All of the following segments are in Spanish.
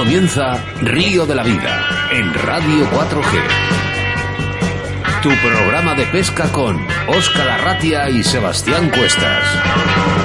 comienza Río de la Vida en Radio 4G. Tu programa de pesca con Óscar Arratia y Sebastián Cuestas.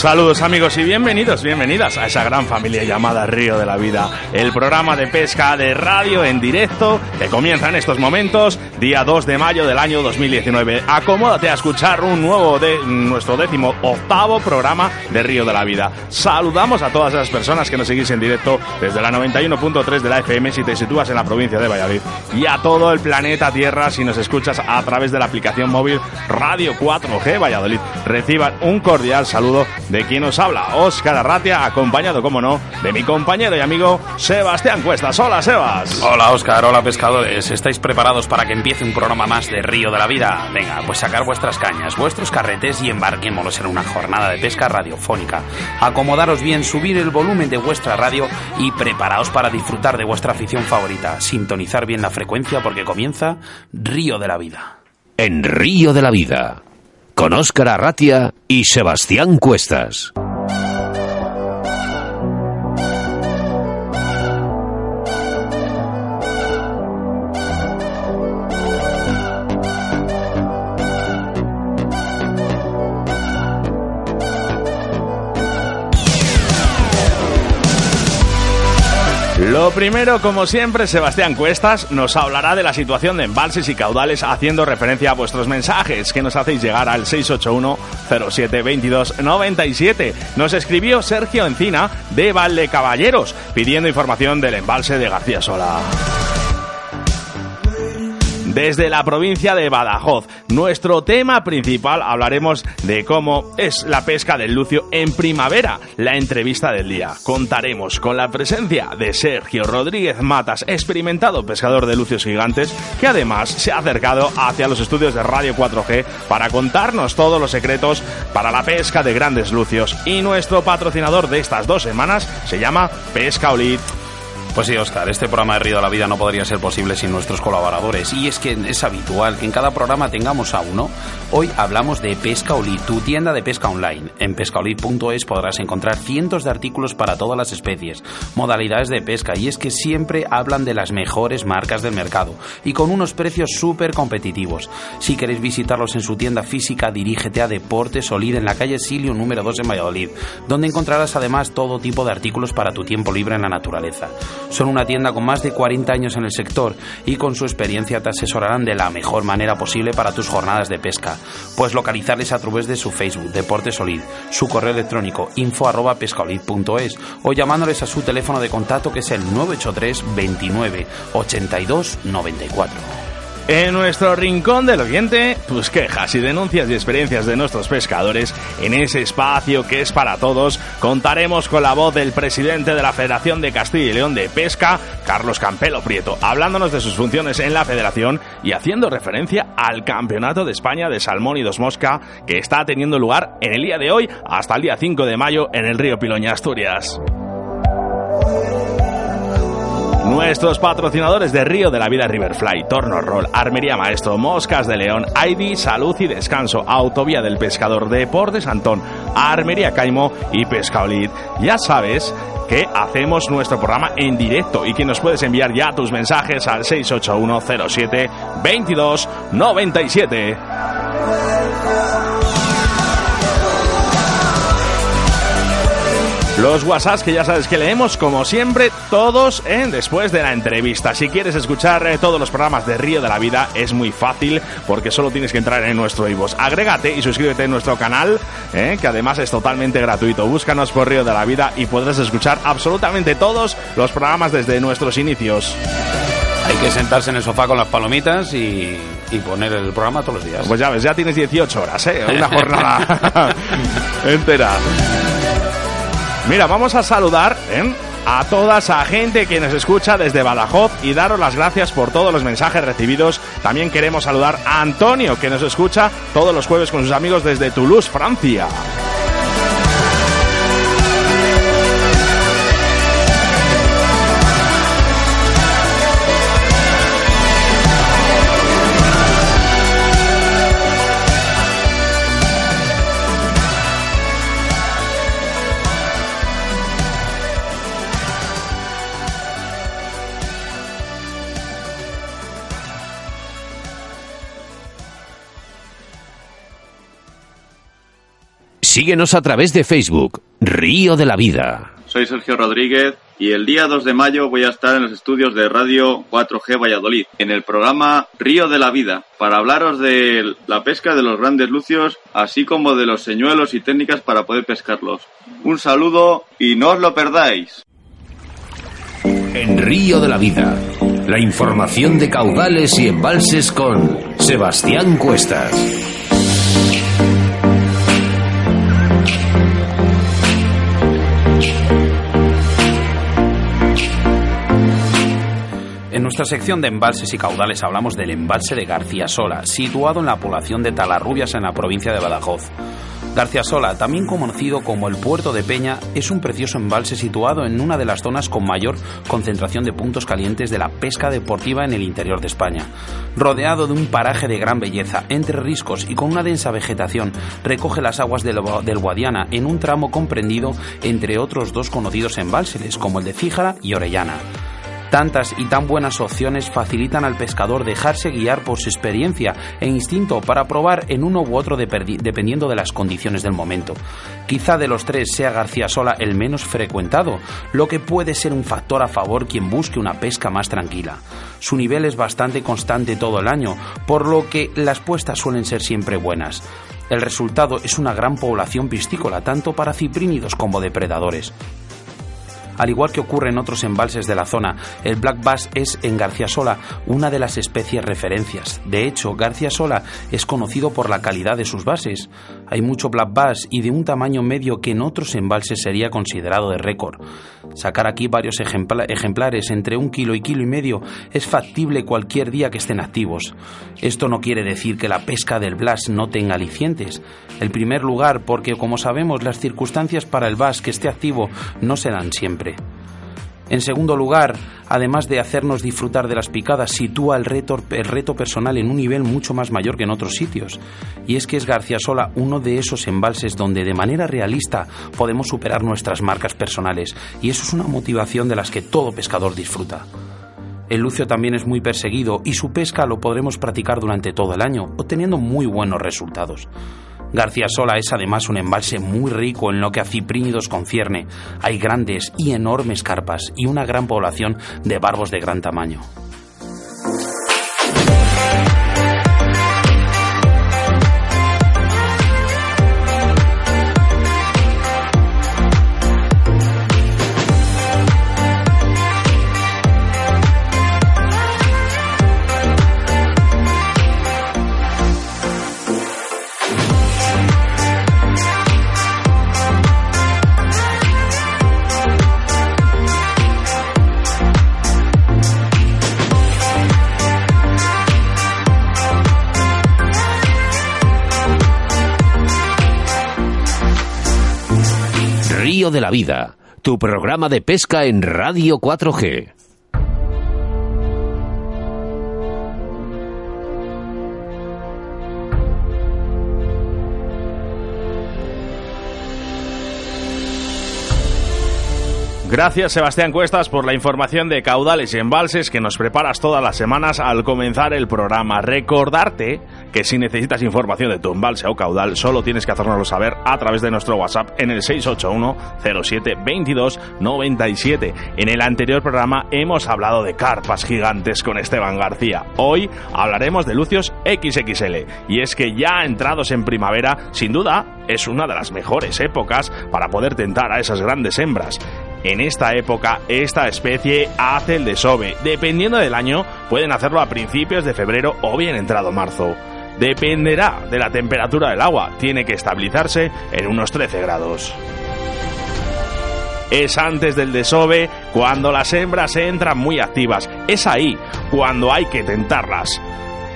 Saludos amigos y bienvenidos, bienvenidas a esa gran familia llamada Río de la Vida, el programa de pesca de radio en directo que comienza en estos momentos, día 2 de mayo del año 2019. Acomódate a escuchar un nuevo de nuestro décimo octavo programa de Río de la Vida. Saludamos a todas las personas que nos seguís en directo desde la 91.3 de la FM si te sitúas en la provincia de Valladolid y a todo el planeta Tierra si nos escuchas a través de la aplicación móvil Radio 4G Valladolid. Reciban un cordial saludo de quien nos habla, Óscar Arratia, acompañado, como no, de mi compañero y amigo Sebastián Cuestas. Hola, Sebas. Hola, Óscar. Hola, pescadores. ¿Estáis preparados para que empiece un programa más de Río de la Vida? Venga, pues sacar vuestras cañas, vuestros carretes y embarquémonos en una jornada de pesca radiofónica. Acomodaros bien, subir el volumen de vuestra radio y preparaos para disfrutar de vuestra afición favorita. Sintonizar bien la frecuencia porque comienza Río de la Vida. En Río de la Vida con Óscar Arratia y Sebastián Cuestas. Primero, como siempre, Sebastián Cuestas nos hablará de la situación de embalses y caudales haciendo referencia a vuestros mensajes que nos hacéis llegar al 681 07 22 97. Nos escribió Sergio Encina de Valle Caballeros pidiendo información del embalse de García Sola desde la provincia de Badajoz. Nuestro tema principal hablaremos de cómo es la pesca del lucio en primavera. La entrevista del día. Contaremos con la presencia de Sergio Rodríguez Matas, experimentado pescador de lucios gigantes, que además se ha acercado hacia los estudios de Radio 4G para contarnos todos los secretos para la pesca de grandes lucios. Y nuestro patrocinador de estas dos semanas se llama Pesca Olit. Pues sí, Oscar, este programa de Río de la Vida no podría ser posible sin nuestros colaboradores. Y es que es habitual que en cada programa tengamos a uno. Hoy hablamos de Pescaolid, tu tienda de pesca online. En pescaolid.es podrás encontrar cientos de artículos para todas las especies, modalidades de pesca. Y es que siempre hablan de las mejores marcas del mercado y con unos precios súper competitivos. Si queréis visitarlos en su tienda física, dirígete a Deportes Solid en la calle Silio número 2 en Valladolid, donde encontrarás además todo tipo de artículos para tu tiempo libre en la naturaleza. Son una tienda con más de 40 años en el sector y con su experiencia te asesorarán de la mejor manera posible para tus jornadas de pesca. Puedes localizarles a través de su Facebook, Deporte Solid, su correo electrónico info arroba o llamándoles a su teléfono de contacto que es el 983 29 82 94. En nuestro rincón del oyente, tus quejas y denuncias y experiencias de nuestros pescadores, en ese espacio que es para todos, contaremos con la voz del presidente de la Federación de Castilla y León de Pesca, Carlos Campelo Prieto, hablándonos de sus funciones en la federación y haciendo referencia al Campeonato de España de Salmón y Dos Mosca que está teniendo lugar en el día de hoy hasta el día 5 de mayo en el río Piloña, Asturias. Nuestros patrocinadores de Río de la Vida Riverfly, Torno Roll, Armería Maestro, Moscas de León, ID, Salud y Descanso, Autovía del Pescador, Deportes Antón, Armería Caimo y Pescaolid. Ya sabes que hacemos nuestro programa en directo y que nos puedes enviar ya tus mensajes al 68107 2297. Los WhatsApps que ya sabes que leemos, como siempre, todos en después de la entrevista. Si quieres escuchar eh, todos los programas de Río de la Vida, es muy fácil porque solo tienes que entrar en nuestro iVoox. Agrégate y suscríbete a nuestro canal, eh, que además es totalmente gratuito. Búscanos por Río de la Vida y podrás escuchar absolutamente todos los programas desde nuestros inicios. Hay que sentarse en el sofá con las palomitas y, y poner el programa todos los días. Pues ya ves, ya tienes 18 horas, ¿eh? Una jornada entera. Mira, vamos a saludar ¿eh? a toda esa gente que nos escucha desde Badajoz y daros las gracias por todos los mensajes recibidos. También queremos saludar a Antonio, que nos escucha todos los jueves con sus amigos desde Toulouse, Francia. Síguenos a través de Facebook, Río de la Vida. Soy Sergio Rodríguez y el día 2 de mayo voy a estar en los estudios de Radio 4G Valladolid, en el programa Río de la Vida, para hablaros de la pesca de los grandes lucios, así como de los señuelos y técnicas para poder pescarlos. Un saludo y no os lo perdáis. En Río de la Vida, la información de caudales y embalses con Sebastián Cuestas. Nuestra sección de embalses y caudales hablamos del embalse de García Sola, situado en la población de Talarrubias en la provincia de Badajoz. García Sola, también conocido como el Puerto de Peña, es un precioso embalse situado en una de las zonas con mayor concentración de puntos calientes de la pesca deportiva en el interior de España. Rodeado de un paraje de gran belleza, entre riscos y con una densa vegetación, recoge las aguas del, Guadiana en un tramo comprendido entre otros dos conocidos embalses como el de Fíjara y Orellana. Tantas y tan buenas opciones facilitan al pescador dejarse guiar por su experiencia e instinto para probar en uno u otro dependiendo de las condiciones del momento. Quizá de los tres sea García Sola el menos frecuentado, lo que puede ser un factor a favor quien busque una pesca más tranquila. Su nivel es bastante constante todo el año, por lo que las puestas suelen ser siempre buenas. El resultado es una gran población piscícola, tanto para ciprínidos como depredadores. Al igual que ocurre en otros embalses de la zona, el black bass es en García Sola una de las especies referencias. De hecho, García Sola es conocido por la calidad de sus bases. Hay mucho black bass y de un tamaño medio que en otros embalses sería considerado de récord. Sacar aquí varios ejemplares entre un kilo y kilo y medio es factible cualquier día que estén activos. Esto no quiere decir que la pesca del bass no tenga alicientes. El primer lugar, porque como sabemos las circunstancias para el bass que esté activo no se dan siempre. En segundo lugar, además de hacernos disfrutar de las picadas, sitúa el reto, personal en un nivel mucho más mayor que en otros sitios. Y es que es García Sola uno de esos embalses donde de manera realista podemos superar nuestras marcas personales. Y eso es una motivación de las que todo pescador disfruta. El lucio también es muy perseguido y su pesca lo podremos practicar durante todo el año, obteniendo muy buenos resultados. García Sola es además un embalse muy rico en lo que a ciprínidos concierne. Hay grandes y enormes carpas y una gran población de barbos de gran tamaño. De la Vida, tu programa de pesca en Radio 4G. Gracias Sebastián Cuestas por la información de caudales y embalses que nos preparas todas las semanas al comenzar el programa. Recordarte que si necesitas información de tu embalse o caudal solo tienes que hacérnoslo saber a través de nuestro WhatsApp en el 681 07 22 97. En el anterior programa hemos hablado de carpas gigantes con Esteban García. Hoy hablaremos de lucios XXL y es que ya entrados en primavera, sin duda, es una de las mejores épocas para poder tentar a esas grandes hembras. En esta época, esta especie hace el desove. Dependiendo del año, pueden hacerlo a principios de febrero o bien entrado marzo. Dependerá de la temperatura del agua. Tiene que estabilizarse en unos 13 grados. Es antes del desove cuando las hembras entran muy activas. Es ahí cuando hay que tentarlas.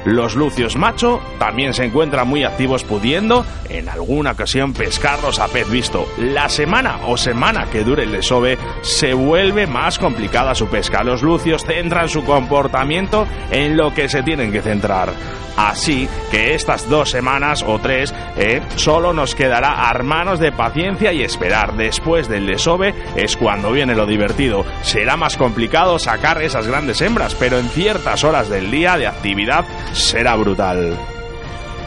Los lucios macho también se encuentran muy activos pudiendo en alguna ocasión pescarlos a pez visto. La semana o semana que dure el desove se vuelve más complicada su pesca. Los lucios centran su comportamiento en lo que se tienen que centrar. Así que estas dos semanas o tres eh, solo nos quedará armanos de paciencia y esperar. Después del desove es cuando viene lo divertido. Será más complicado sacar esas grandes hembras, pero en ciertas horas del día de actividad será brutal.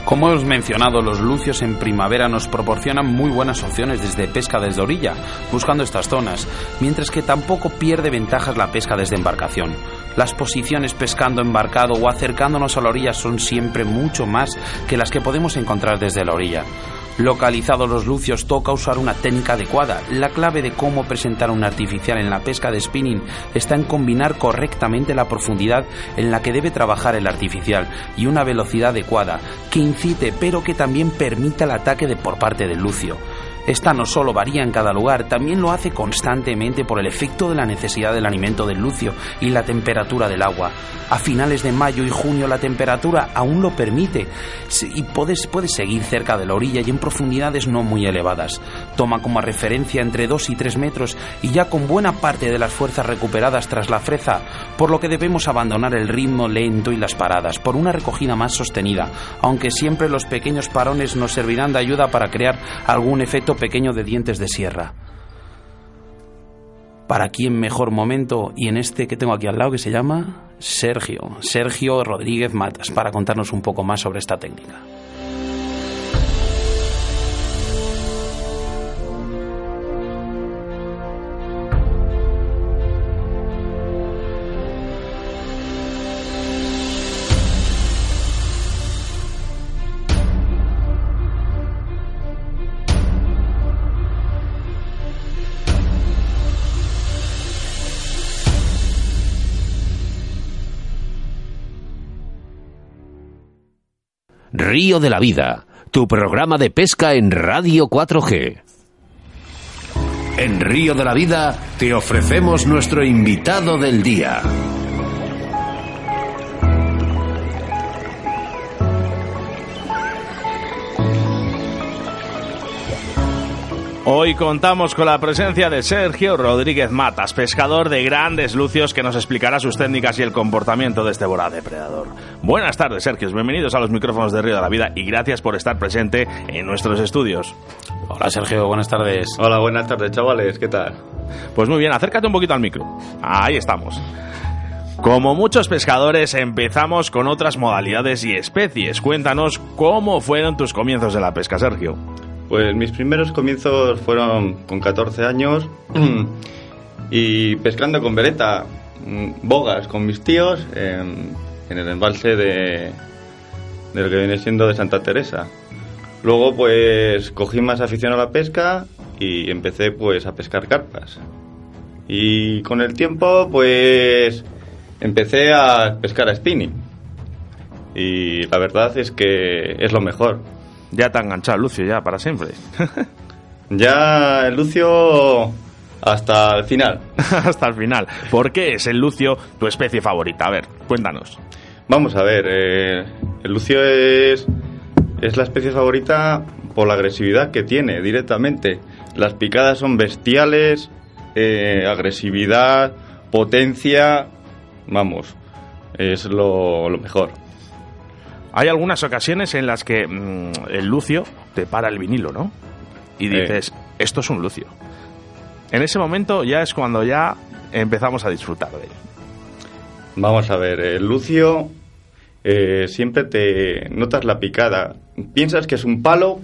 Como hemos mencionado, los lucios en primavera nos proporcionan muy buenas opciones desde pesca desde orilla, buscando estas zonas, mientras que tampoco pierde ventajas la pesca desde embarcación. Las posiciones pescando embarcado o acercándonos a la orilla son siempre mucho más que las que podemos encontrar desde la orilla. Localizados los lucios toca usar una técnica adecuada. La clave de cómo presentar un artificial en la pesca de spinning está en combinar correctamente la profundidad en la que debe trabajar el artificial y una velocidad adecuada que incite pero que también permita el ataque de por parte del lucio. Esta no solo varía en cada lugar, también lo hace constantemente por el efecto de la necesidad del alimento del lucio y la temperatura del agua. A finales de mayo y junio la temperatura aún lo permite y puedes, puedes seguir cerca de la orilla y en profundidades no muy elevadas. Toma como referencia entre 2 y 3 metros y ya con buena parte de las fuerzas recuperadas tras la freza, por lo que debemos abandonar el ritmo lento y las paradas por una recogida más sostenida, aunque siempre los pequeños parones nos servirán de ayuda para crear algún efecto pequeño de dientes de sierra. ¿Para quién mejor momento? Y en este que tengo aquí al lado que se llama Sergio, Sergio Rodríguez Matas, para contarnos un poco más sobre esta técnica. Río de la Vida, tu programa de pesca en Radio 4G. En Río de la Vida te ofrecemos nuestro invitado del día. Hoy contamos con la presencia de Sergio Rodríguez Matas, pescador de grandes lucios que nos explicará sus técnicas y el comportamiento de este voraz depredador. Buenas tardes, Sergio. Bienvenidos a los micrófonos de Río de la Vida y gracias por estar presente en nuestros estudios. Hola, Sergio. Buenas tardes. Hola, buenas tardes, chavales. ¿Qué tal? Pues muy bien, acércate un poquito al micro. Ahí estamos. Como muchos pescadores, empezamos con otras modalidades y especies. Cuéntanos cómo fueron tus comienzos de la pesca, Sergio. Pues mis primeros comienzos fueron con 14 años y pescando con veleta, mm, bogas con mis tíos en, el embalse de, de lo que viene siendo de Santa Teresa. Luego pues cogí más afición a la pesca y empecé pues a pescar carpas. Y con el tiempo pues empecé a pescar a spinning. Y la verdad es que es lo mejor ya te ha enganchado Lucio, ya, para siempre. ya, Lucio, hasta el final. hasta el final. ¿Por qué es el Lucio tu especie favorita? A ver, cuéntanos. Vamos a ver, eh, el Lucio es, es la especie favorita por la agresividad que tiene directamente. Las picadas son bestiales, eh, agresividad, potencia, vamos, es lo mejor. Hay algunas ocasiones en las que mm, el lucio te para el vinilo, ¿no? Y dices, esto es un lucio. En ese momento ya es cuando ya empezamos a disfrutar de él. Vamos a ver, el lucio eh, siempre te notas la picada. Piensas que es un palo,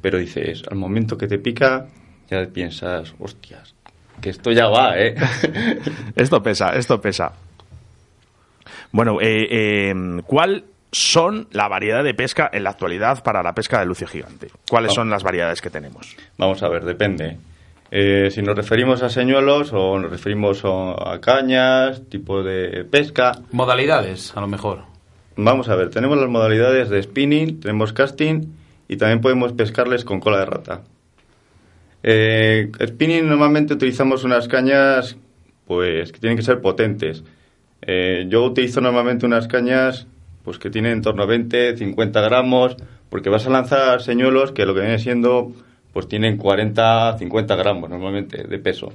pero dices, al momento que te pica, ya piensas, hostias, que esto ya va, ¿eh? esto pesa, esto pesa. Bueno, eh, eh, ¿cuál son la variedad de pesca en la actualidad para la pesca de lucio gigante? ¿Cuáles son las variedades que tenemos? Vamos a ver, depende. Eh, si nos referimos a señuelos o nos referimos a cañas, tipo de pesca. Modalidades, a lo mejor. Vamos a ver, tenemos las modalidades de spinning, tenemos casting y también podemos pescarles con cola de rata. Eh, spinning normalmente utilizamos unas cañas pues que tienen que ser potentes. Eh, yo utilizo normalmente unas cañas pues que tiene en torno a 20, 50 gramos, porque vas a lanzar señuelos que lo que viene siendo, pues tienen 40, 50 gramos normalmente de peso.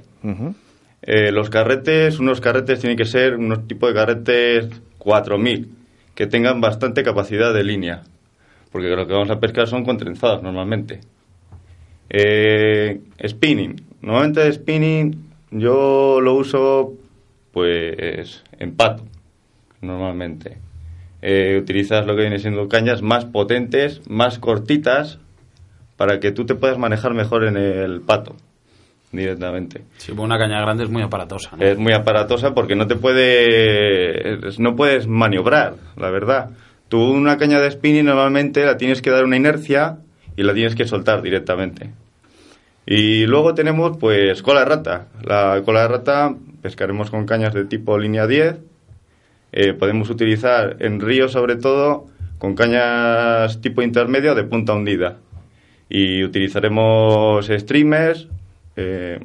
Eh, los carretes, unos carretes tienen que ser unos tipos de carretes 4000, que tengan bastante capacidad de línea, porque lo que vamos a pescar son contrenzados normalmente. Eh, spinning, normalmente spinning yo lo uso pues en pato, normalmente. Eh, utilizas lo que viene siendo cañas más potentes, más cortitas, para que tú te puedas manejar mejor en el pato directamente. Sí, pues una caña grande es muy aparatosa. ¿no? Es muy aparatosa porque no te puede, no puedes maniobrar, la verdad. Tú una caña de spinning normalmente la tienes que dar una inercia y la tienes que soltar directamente. Y luego tenemos pues cola de rata. La cola de rata pescaremos con cañas de tipo línea 10. Eh, podemos utilizar en ríos sobre todo con cañas tipo intermedio de punta hundida. Y utilizaremos streamers. eh,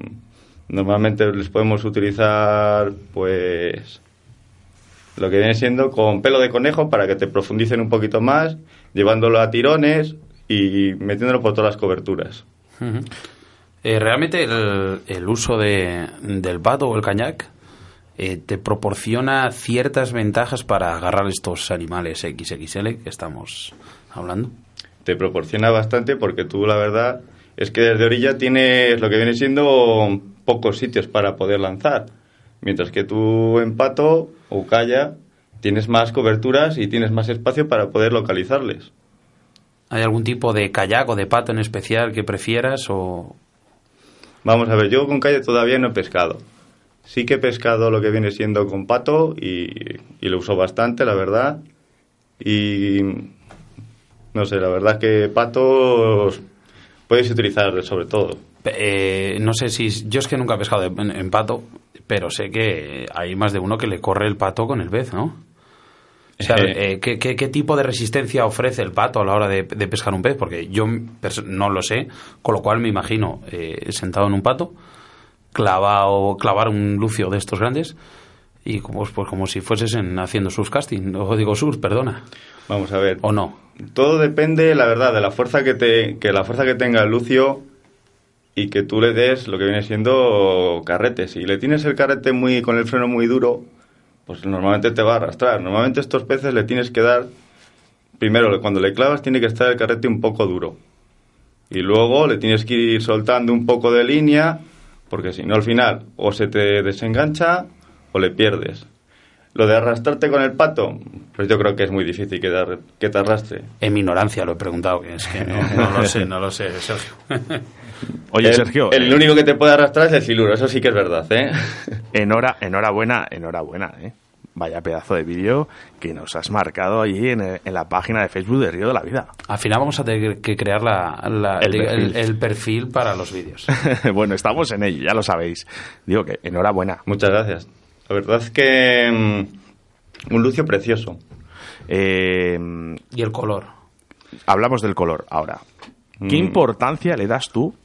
normalmente les podemos utilizar pues lo que viene siendo con pelo de conejo para que te profundicen un poquito más, llevándolo a tirones y metiéndolo por todas las coberturas. Eh, realmente el, el uso de, del pato o el kayak eh, te proporciona ciertas ventajas para agarrar estos animales XXL que estamos hablando. Te proporciona bastante porque tú la verdad es que desde orilla tienes lo que viene siendo pocos sitios para poder lanzar, mientras que tú en pato o calla tienes más coberturas y tienes más espacio para poder localizarles. ¿Hay algún tipo de kayak o de pato en especial que prefieras o Vamos a ver, yo con calle todavía no he pescado. Sí que he pescado lo que viene siendo con pato y, y lo uso bastante, la verdad. Y no sé, la verdad que patos puedes utilizar sobre todo. Eh, no sé si yo es que nunca he pescado de- en, en pato, pero sé que hay más de uno que le corre el pato con el pez, ¿no? O sea, eh, ¿qué, qué, qué tipo de resistencia ofrece el pato a la hora de, de pescar un pez? Porque yo no lo sé, con lo cual me imagino eh, sentado en un pato, clavado, clavar un lucio de estos grandes y como, pues como si fueses en, haciendo sus casting, o digo sus, perdona, Vamos a ver. o no. Todo depende, la verdad, de la fuerza que te, que la fuerza que tenga el lucio y que tú le des lo que viene siendo carrete. Si le tienes el carrete muy con el freno muy duro, pues normalmente te va a arrastrar. Normalmente estos peces le tienes que dar primero cuando le clavas tiene que estar el carrete un poco duro. Y luego le tienes que ir soltando un poco de línea porque si no al final o se te desengancha o le pierdes. Lo de arrastrarte con el pato, pues yo creo que es muy difícil que te, que te arrastre. En mi ignorancia lo he preguntado, que es que no, no lo sé, no lo sé, Sergio. Oye, el, Sergio, El eh, único que te puede arrastrar es el siluro, eso sí que es verdad, ¿eh? enhora- enhorabuena, enhorabuena, ¿eh? Vaya pedazo de vídeo que nos has marcado allí en, la página de Facebook de Río de la Vida. Al final vamos a tener que crear la, la- El el, perfil. el perfil para los vídeos. bueno, estamos en ello, ya lo sabéis. Digo que enhorabuena. Muchas gracias. La verdad es que mm, un lucio precioso. Eh, Y el color. hablamos del color ahora. ¿Qué Mm. importancia le das tú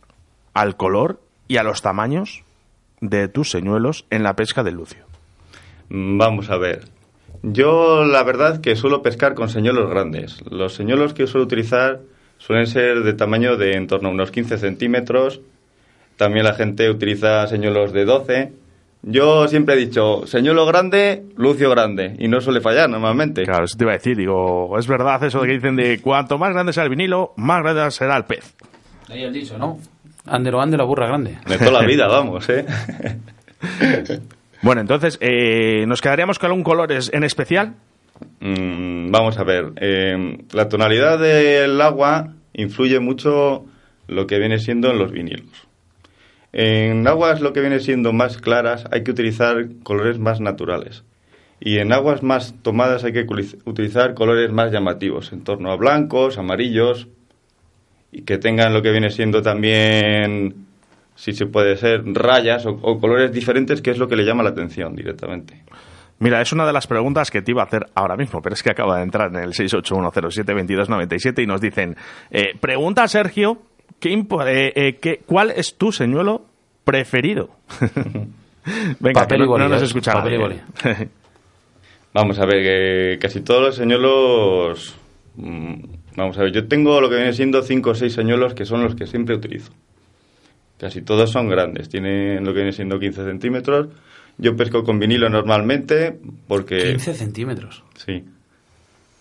al color y a los tamaños de tus señuelos en la pesca del lucio? Vamos a ver. Yo la verdad que suelo pescar con señuelos grandes. Los señuelos que suelo utilizar suelen ser de tamaño de en torno a unos 15 centímetros. También la gente utiliza señuelos de 12. Yo siempre he dicho, señuelo grande, lucio grande. Y no suele fallar normalmente. Claro, eso te iba a decir. Digo, es verdad eso de que dicen de cuanto más grande sea el vinilo, más grande será el pez. Ahí el dicho, ¿no? Andero, ande la burra grande. De toda la vida, vamos, ¿eh? Bueno, entonces, eh, ¿nos quedaríamos con algún color en especial? Mm, vamos a ver. eh, la tonalidad del agua influye mucho lo que viene siendo en los vinilos. En aguas lo que viene siendo más claras hay que utilizar colores más naturales. Y en aguas más tomadas hay que utilizar colores más llamativos, en torno a blancos, amarillos, y que tengan lo que viene siendo también, si se puede ser, rayas o, o colores diferentes, que es lo que le llama la atención directamente. Mira, es una de las preguntas que te iba a hacer ahora mismo, pero es que acaba de entrar en el 681072297 y nos dicen, eh, pregunta Sergio, ¿qué impo- eh, eh, qué- ¿cuál es tu señuelo preferido? Venga, Papel que y no, boli, no nos ¿eh? escucha Papel y. Vamos a ver, que casi todos los señuelos. mm, Vamos a ver, yo tengo lo que viene siendo 5 o 6 señuelos que son los que siempre utilizo. Casi todos son grandes, tienen lo que viene siendo 15 centímetros. Yo pesco con vinilo normalmente porque. 15 centímetros. Sí.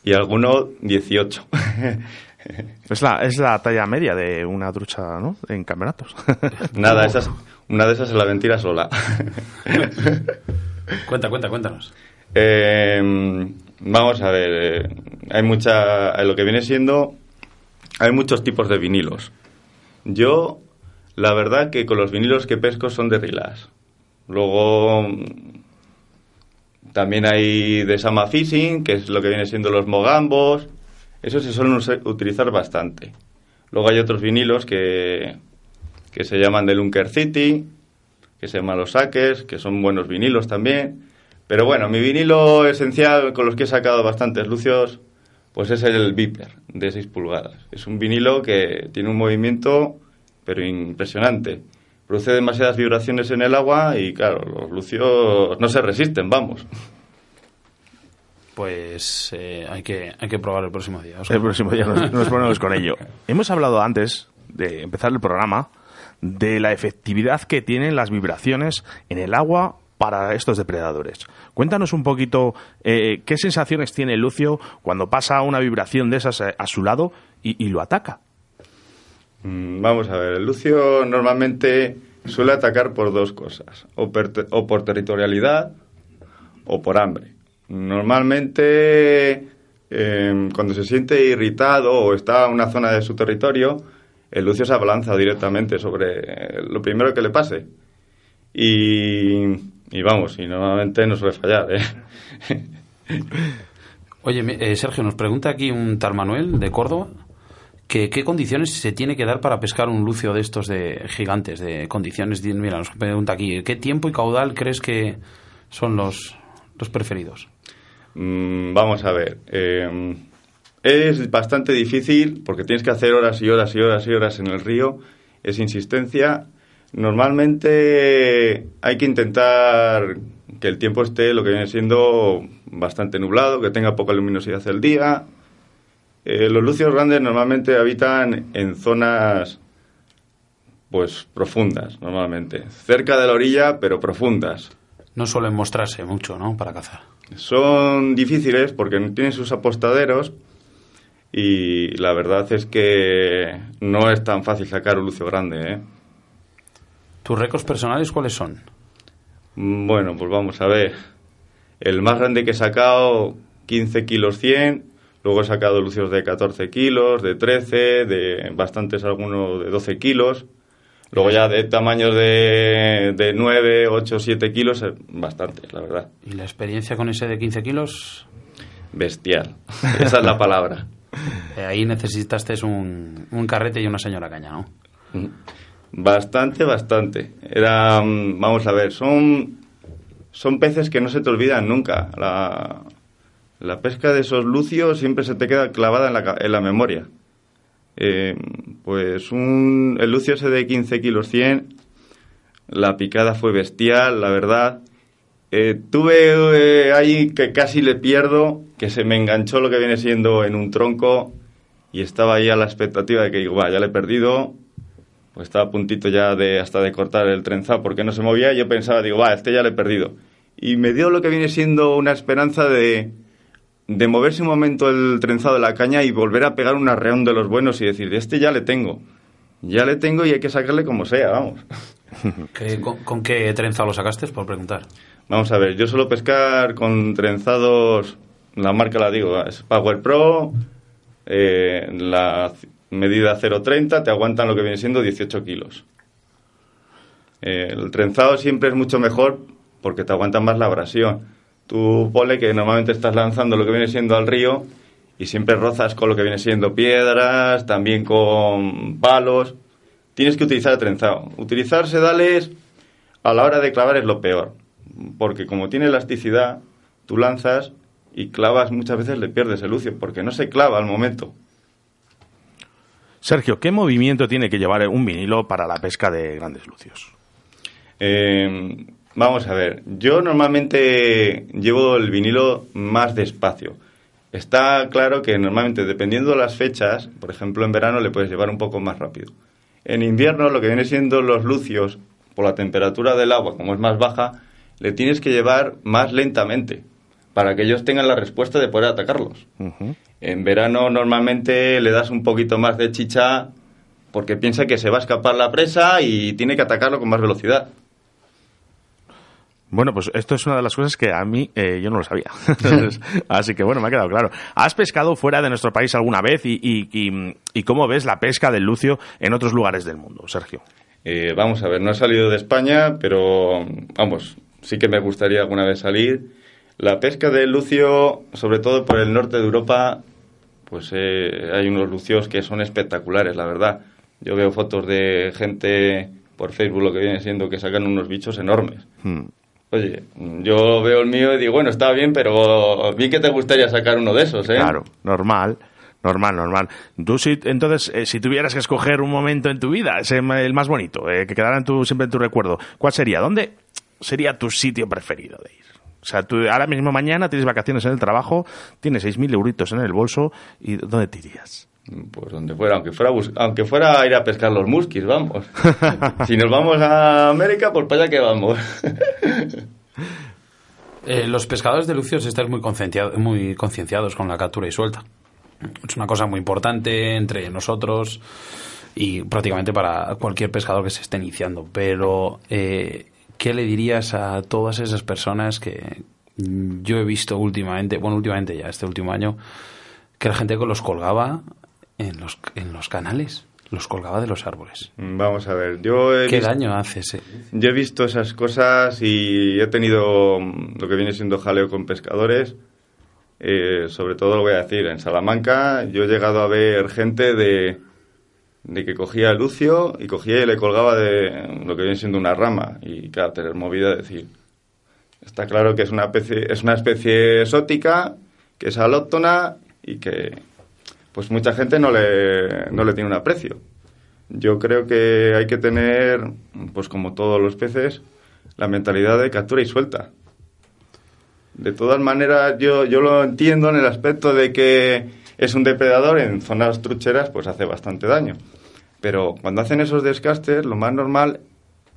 Y alguno 18. es, la, es la talla media de una trucha, ¿no? En campeonatos. Nada, esas, una de esas es la mentira sola. Cuenta, cuenta, cuéntanos. Eh, Vamos a ver, eh, hay mucha, lo que viene siendo, hay muchos tipos de vinilos. Yo, la verdad que con los vinilos que pesco son de Rilas. Luego, también hay de Sama Fishing, que es lo que viene siendo los mogambos. Esos se suelen utilizar bastante. Luego hay otros vinilos que, que se llaman de Lunker City, que se llaman los Saques, que son buenos vinilos también. Pero bueno, mi vinilo esencial con los que he sacado bastantes lucios, pues es el Viper de 6 pulgadas. Es un vinilo que tiene un movimiento, pero impresionante. Produce demasiadas vibraciones en el agua y claro, los lucios no se resisten, vamos. Pues eh, hay, que, hay que probar el próximo día. El próximo día nos ponemos con ello. Hemos hablado antes de empezar el programa de la efectividad que tienen las vibraciones en el agua para estos depredadores. Cuéntanos un poquito eh, qué sensaciones tiene Lucio cuando pasa una vibración de esas a su lado y, lo ataca. Mm, vamos a ver, el Lucio normalmente suele atacar por dos cosas, o, por territorialidad o por hambre. Normalmente, em, cuando se siente irritado o está en una zona de su territorio, el Lucio se abalanza directamente sobre lo primero que le pase. Y y vamos, y normalmente no suele fallar, ¿eh? Oye, eh, Sergio, nos pregunta aquí un tal Manuel de Córdoba qué condiciones se tiene que dar para pescar un lucio de estos de gigantes, de condiciones. Mira, nos pregunta aquí, ¿qué tiempo y caudal crees que son los, los preferidos? Mm, vamos a ver. Eh, es bastante difícil porque tienes que hacer horas y horas y horas y horas en el río. Es insistencia Normalmente hay que intentar que el tiempo esté lo que viene siendo bastante nublado, que tenga poca luminosidad el día. Eh, los lucios grandes normalmente habitan en zonas pues profundas, normalmente. Cerca de la orilla, pero profundas. No suelen mostrarse mucho, ¿no? Para cazar. Son difíciles porque tienen sus apostaderos y la verdad es que no es tan fácil sacar un lucio grande, ¿eh? ¿Tus récords personales cuáles son? Mm, bueno, pues vamos a ver. El más grande que he sacado, 15 kilos 100. Luego he sacado lucios de 14 kilos, de 13, de bastantes algunos de 12 kilos. Luego ya de tamaños de, de 9, 8, 7 kilos, eh, bastantes, la verdad. ¿Y la experiencia con ese de 15 kilos? Bestial. Esa es la palabra. Eh, ahí necesitaste un, un carrete y una señora caña, ¿no? Mm. Bastante, bastante. Era, mm, vamos a ver, son, son peces que no se te olvidan nunca. La, la pesca de esos lucios siempre se te queda clavada en la, en la memoria. Eh, pues un, el lucio ese de 15 kilos 100, la picada fue bestial, la verdad. Eh, tuve eh, ahí que casi le pierdo, que se me enganchó lo que viene siendo en un tronco y estaba ahí a la expectativa de que digo, va, ya le he perdido, pues estaba a puntito ya de hasta de cortar el trenzado porque no se movía. Y yo pensaba, digo, va, este ya le he perdido. Y me dio lo que viene siendo una esperanza de, de moverse un momento el trenzado de la caña y volver a pegar un arreón de los buenos y decir, este ya le tengo. Ya le tengo y hay que sacarle como sea, vamos. con, qué trenzado lo sacaste, por preguntar? Vamos a ver, yo suelo pescar con trenzados, la marca la digo, es Power Pro, eh, la medida 0,30, te aguantan lo que viene siendo 18 kilos. El trenzado siempre es mucho mejor porque te aguantan más la abrasión. Tú pole que normalmente estás lanzando lo que viene siendo al río y siempre rozas con lo que viene siendo piedras, también con palos. Tienes que utilizar el trenzado. Utilizar sedales a la hora de clavar es lo peor, porque como tiene elasticidad, tú lanzas y clavas muchas veces le pierdes el lucio porque no se clava al momento. Sergio, ¿qué movimiento tiene que llevar un vinilo para la pesca de grandes lucios? Eh, vamos a ver, yo normalmente llevo el vinilo más despacio. Está claro que normalmente, dependiendo de las fechas, por ejemplo en verano le puedes llevar un poco más rápido. En invierno, lo que viene siendo los lucios, por la temperatura del agua, como es más baja, le tienes que llevar más lentamente para que ellos tengan la respuesta de poder atacarlos. En verano normalmente le das un poquito más de chicha porque piensa que se va a escapar la presa y tiene que atacarlo con más velocidad. Bueno, pues esto es una de las cosas que a mí eh, yo no lo sabía. Así que bueno, me ha quedado claro. ¿Has pescado fuera de nuestro país alguna vez y, y, y, cómo ves la pesca del lucio en otros lugares del mundo, Sergio? Eh, vamos a ver, no he salido de España, pero vamos, sí que me gustaría alguna vez salir. La pesca del lucio, sobre todo por el norte de Europa, pues eh, hay unos lucios que son espectaculares, la verdad. Yo veo fotos de gente por Facebook, lo que viene siendo que sacan unos bichos enormes. Hmm. Oye, yo veo el mío y digo, bueno, está bien, pero vi que te gustaría sacar uno de esos, ¿eh? Claro, normal. Normal, normal. Entonces, eh, si tuvieras que escoger un momento en tu vida, el más bonito, eh, que quedara en tu, siempre en tu recuerdo, ¿cuál sería? ¿Dónde sería tu sitio preferido de ir? O sea, tú ahora mismo mañana tienes vacaciones en el trabajo, tienes 6.000 euritos en el bolso, ¿y dónde te irías? Pues donde fuera, aunque fuera, aunque fuera a ir a pescar los muskis, vamos. si nos vamos a América, pues para allá que vamos. Eh, los pescadores de lucios están muy, muy concienciados con la captura y suelta. Es una cosa muy importante entre nosotros y prácticamente para cualquier pescador que se esté iniciando. Pero, eh, ¿qué le dirías a todas esas personas que yo he visto últimamente, bueno, últimamente ya, este último año, que la gente los colgaba en los, en los canales. Los colgaba de los árboles. Vamos a ver, yo ¿Qué daño hace ese? Yo he visto esas cosas y he tenido lo que viene siendo jaleo con pescadores. Eh, sobre todo lo voy a decir, en Salamanca yo he llegado a ver gente de, de que cogía el lucio y cogía y le colgaba de lo que viene siendo una rama. Y claro, tener movida, decir, está claro que es una especie, es una especie exótica, que es alóctona y que pues mucha gente no le, no le tiene un aprecio. Yo creo que hay que tener, pues como todos los peces, la mentalidad de captura y suelta. De todas maneras, yo, yo lo entiendo en el aspecto de que es un depredador en zonas trucheras, pues hace bastante daño. Pero cuando hacen esos descastes, lo más normal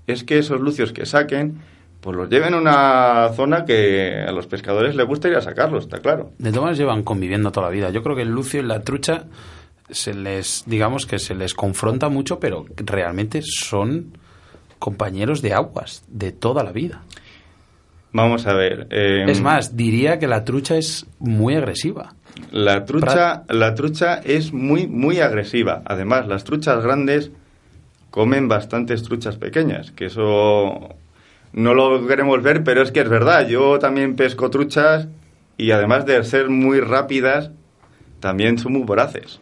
es que esos lucios que saquen pues los lleven a una zona que a los pescadores les gusta ir a sacarlos, está claro. De todas maneras llevan conviviendo toda la vida. Yo creo que el lucio y la trucha se les, digamos que se les confronta mucho, pero realmente son compañeros de aguas de toda la vida. Vamos a ver. Em, es más, diría que la trucha es muy agresiva. La trucha, la trucha es muy, muy agresiva. Además, las truchas grandes comen bastantes truchas pequeñas, que eso no lo queremos ver, pero es que es verdad. Yo también pesco truchas y además de ser muy rápidas, también son muy voraces.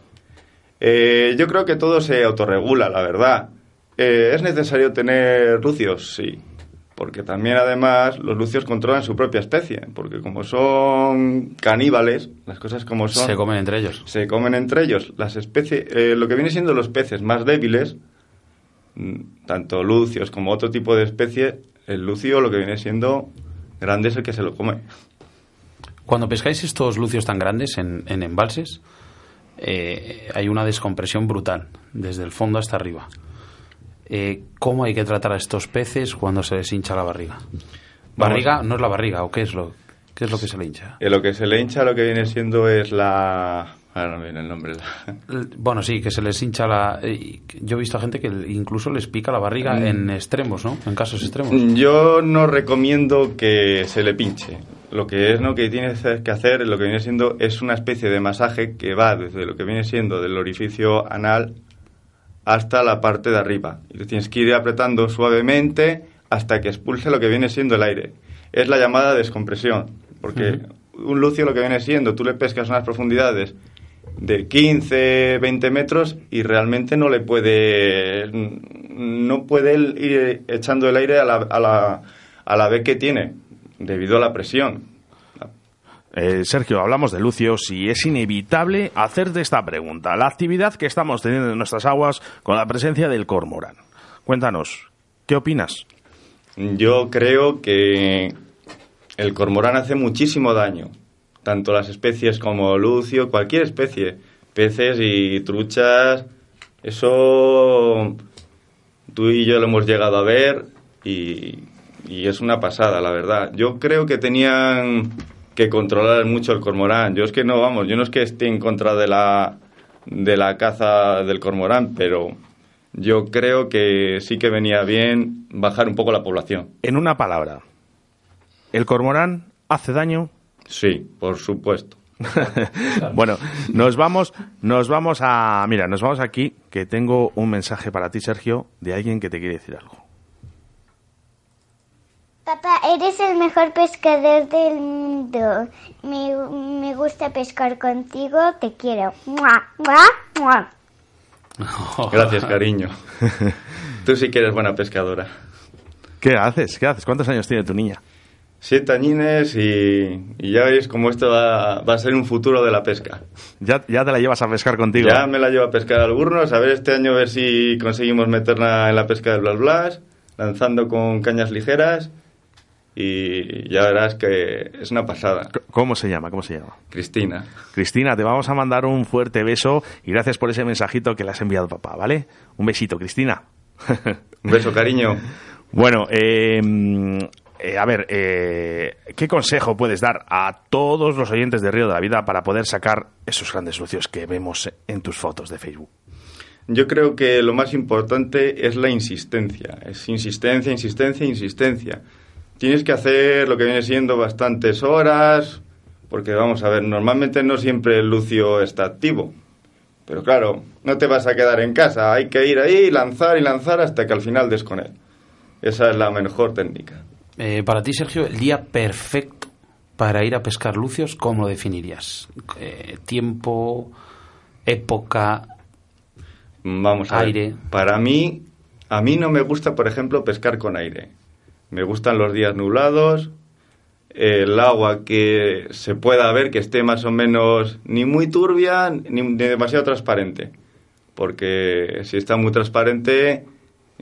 Eh, yo creo que todo se autorregula, la verdad. Eh, ¿Es necesario tener lucios? Sí. Porque también, además, los lucios controlan su propia especie. Porque como son caníbales, las cosas como son... Se comen entre ellos. Se comen entre ellos. Las especies... Eh, lo que viene siendo los peces más débiles, mm, tanto lucios como otro tipo de especie, el lucio lo que viene siendo grande es el que se lo come. Cuando pescáis estos lucios tan grandes en, embalses, eh, hay una descompresión brutal, desde el fondo hasta arriba. Eh, ¿Cómo hay que tratar a estos peces cuando se les hincha la barriga? ¿Barriga? ¿No es la barriga? ¿O qué es lo, qué es lo que se le hincha? Eh, lo que se le hincha lo que viene siendo es la, Ahora no viene el nombre. Bueno, sí, que se les hincha la... Eh, yo he visto a gente que incluso les pica la barriga mm. en extremos, ¿no? En casos extremos. Yo no recomiendo que se le pinche. Lo que es, ¿no? Que tienes que hacer, lo que viene siendo, es una especie de masaje que va desde lo que viene siendo del orificio anal hasta la parte de arriba. Y tienes que ir apretando suavemente hasta que expulse lo que viene siendo el aire. Es la llamada descompresión. Porque un lucio lo que viene siendo, tú le pescas unas profundidades de 15, 20 metros y realmente no le puede, no puede ir echando el aire a la, a la, a la vez que tiene, debido a la presión. Eh, Sergio, hablamos de lucios y es inevitable hacerte esta pregunta. La actividad que estamos teniendo en nuestras aguas con la presencia del cormorán. Cuéntanos, ¿qué opinas? Yo creo que el cormorán hace muchísimo daño tanto las especies como lucio, cualquier especie, peces y truchas, eso tú y yo lo hemos llegado a ver y, es una pasada, la verdad. Yo creo que tenían que controlar mucho el cormorán. Yo es que no, vamos, yo no es que esté en contra de la, de la caza del cormorán, pero yo creo que sí que venía bien bajar un poco la población. En una palabra, ¿el cormorán hace daño? Sí, por supuesto. bueno, nos vamos, nos vamos a, mira, nos vamos aquí, que tengo un mensaje para ti, Sergio, de alguien que te quiere decir algo. Papá, eres el mejor pescador del mundo. Me, me gusta pescar contigo, te quiero. ¡Mua, mua, mua! Gracias, cariño. Tú sí que eres buena pescadora. ¿Qué haces? ¿Qué haces? ¿Cuántos años tiene tu niña? Siete añines y, y ya veis cómo esto va, va a ser un futuro de la pesca. ¿Ya, ya te la llevas a pescar contigo? Ya me la llevo a pescar al Burnos, a ver este año a ver si conseguimos meterla en la pesca del Blas Blas, lanzando con cañas ligeras y ya verás que es una pasada. ¿Cómo se llama? ¿Cómo se llama? Cristina. Cristina, te vamos a mandar un fuerte beso y gracias por ese mensajito que le has enviado papá, ¿vale? Un besito, Cristina. Un beso, cariño. Bueno, eh, eh, a ver, eh, ¿qué consejo puedes dar a todos los oyentes de Río de la Vida para poder sacar esos grandes lucios que vemos en tus fotos de Facebook? Yo creo que lo más importante es la insistencia. Es insistencia, insistencia, insistencia. Tienes que hacer lo que viene siendo bastantes horas, porque vamos a ver, normalmente no siempre el lucio está activo. Pero claro, no te vas a quedar en casa, hay que ir ahí, lanzar y lanzar hasta que al final des con él. Esa es la mejor técnica. Eh, para ti, Sergio, el día perfecto para ir a pescar lucios, ¿cómo lo definirías? Eh, tiempo, época, Vamos a Aire. ver. Para mí, a mí no me gusta, por ejemplo, pescar con aire. Me gustan los días nublados, el agua que se pueda ver que esté más o menos ni muy turbia ni demasiado transparente. Porque si está muy transparente,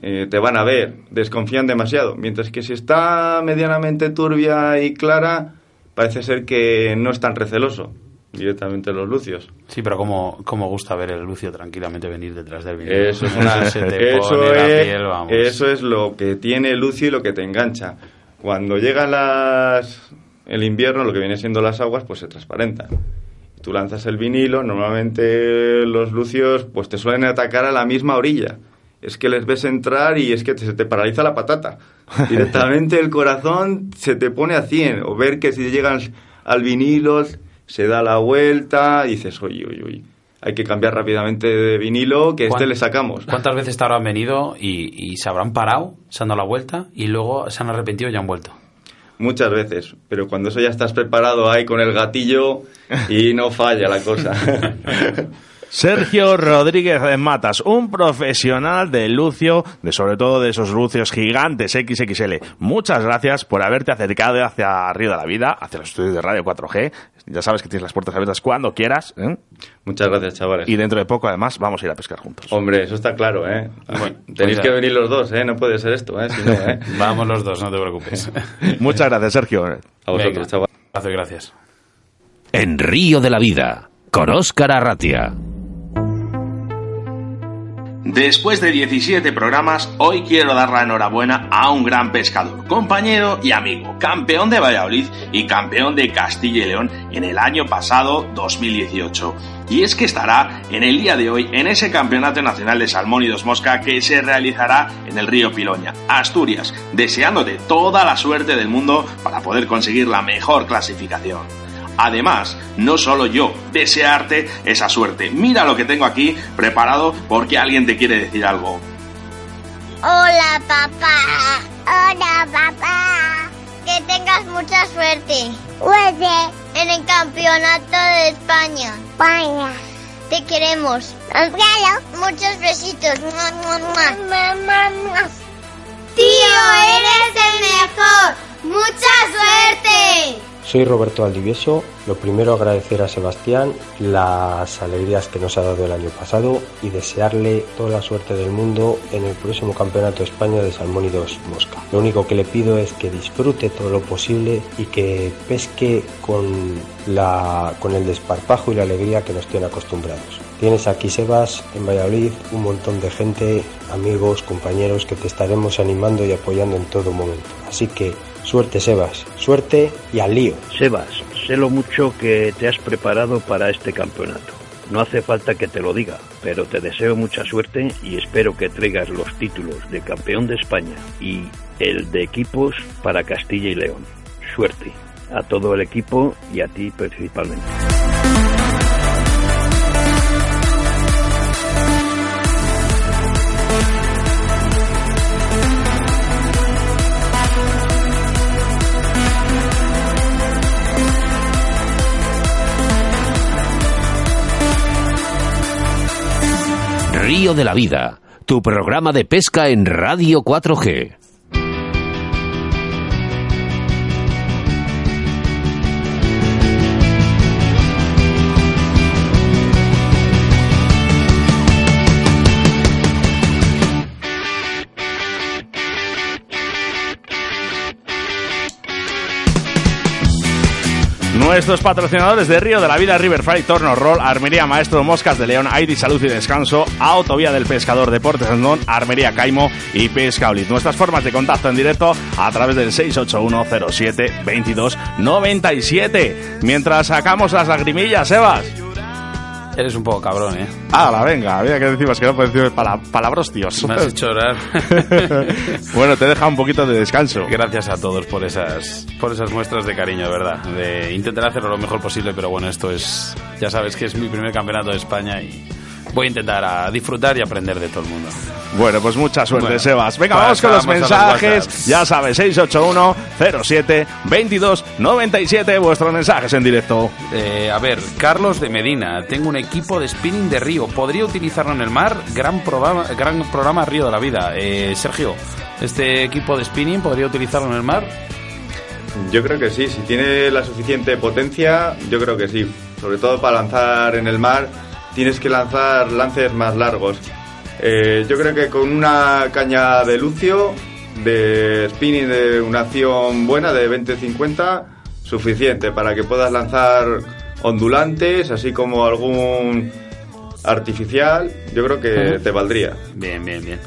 eh, te van a ver, desconfían demasiado. Mientras que si está medianamente turbia y clara, parece ser que no es tan receloso directamente los lucios. Sí, pero como, como gusta ver el Lucio tranquilamente venir detrás del vinilo. Eso es, una- se te eso pone la es- piel, vamos. eso es lo que tiene Lucio y lo que te engancha. Cuando llegan las el invierno, lo que viene siendo las aguas, pues se transparentan. Tú lanzas el vinilo, normalmente los lucios pues te suelen atacar a la misma orilla. Es que les ves entrar y es que te- se te paraliza la patata. Directamente el corazón se te pone a 100. O ver que si llegan al vinilo se da la vuelta y dices, oye, oye, oye, hay que cambiar rápidamente de vinilo que este ¿Cuán- le sacamos. ¿Cuántas veces te habrán venido y, y se habrán parado, se han dado la vuelta y luego se han arrepentido y han vuelto? Muchas veces, pero cuando eso ya estás preparado ahí con el gatillo y no falla la cosa. Sergio Rodríguez de Matas, un profesional de lucio, de sobre todo de esos lucios gigantes XXL. Muchas gracias por haberte acercado hacia Río de la Vida, hacia los estudios de Radio 4G. Ya sabes que tienes las puertas abiertas cuando quieras. ¿eh? Muchas gracias, chavales. Y dentro de poco, además, vamos a ir a pescar juntos. Hombre, eso está claro, ¿eh? Bueno, Tenéis pues que venir los dos, ¿eh? No puede ser esto, ¿eh? Si no, ¿eh? Vamos los dos, no te preocupes. Muchas gracias, Sergio. A vosotros, chavales. Gracias, gracias. En Río de la Vida, con Óscar Arratia. Después de 17 programas, hoy quiero dar la enhorabuena a un gran pescador, compañero y amigo, campeón de Valladolid y campeón de Castilla y León en el año pasado 2018. Y es que estará en el día de hoy en ese Campeonato Nacional de Salmón y Dos Mosca que se realizará en el río Piloña, Asturias, deseándote toda la suerte del mundo para poder conseguir la mejor clasificación. Además, no solo yo, desearte esa suerte. Mira lo que tengo aquí preparado porque alguien te quiere decir algo. Hola, papá. Hola, papá. Que tengas mucha suerte. Suerte. En el campeonato de España. España. Te queremos. Muchos besitos. Tío, eres el mejor. Mucha suerte. Soy Roberto Aldivieso. Lo primero agradecer a Sebastián las alegrías que nos ha dado el año pasado y desearle toda la suerte del mundo en el próximo Campeonato de España de Salmón y dos Mosca. Lo único que le pido es que disfrute todo lo posible y que pesque con, la, con el desparpajo y la alegría que nos tiene acostumbrados. Tienes aquí, Sebas, en Valladolid, un montón de gente, amigos, compañeros que te estaremos animando y apoyando en todo momento. Así que suerte, Sebas, suerte y al lío. Sebas, sé lo mucho que te has preparado para este campeonato. No hace falta que te lo diga, pero te deseo mucha suerte y espero que traigas los títulos de campeón de España y el de equipos para Castilla y León. suerte a todo el equipo y a ti principalmente. Río de la Vida, tu programa de pesca en Radio 4G. Nuestros patrocinadores de Río de la Vida, Riverfly, Torno Roll, Armería Maestro, Moscas de León, Aidi Salud y Descanso, Autovía del Pescador, Deportes Andón, Armería Caimo y Pesca Nuestras formas de contacto en directo a través del 681 07 22 97. Mientras sacamos las lagrimillas, Sebas. Eres un poco cabrón, ¿eh? Ah, la venga, había que decimos que no puedes decir palabras, tíos. Me has hecho orar. bueno, te he dejado un poquito de descanso. Gracias a todos por esas, por esas muestras de cariño, ¿verdad? De intentar hacerlo lo mejor posible, pero bueno, esto es, ya sabes que es mi primer campeonato de España y voy a intentar a disfrutar y aprender de todo el mundo. Bueno, pues mucha suerte, Sebas. Venga, vamos con los mensajes. ya sabes, 681 07 22 97 vuestros mensajes en directo. Eh, a ver, Carlos de Medina. Tengo un equipo de spinning de Río. ¿Podría utilizarlo en el mar? Gran programa, gran programa Río de la Vida. Eh, Sergio, ¿este equipo de spinning podría utilizarlo en el mar? Yo creo que sí. Si tiene la suficiente potencia, yo creo que sí. Sobre todo para lanzar en el mar tienes que lanzar lances más largos. Eh, yo creo que con una caña de lucio, de spinning de una acción buena de 20-50, suficiente para que puedas lanzar ondulantes, así como algún artificial, yo creo que te valdría. Bien, bien, bien.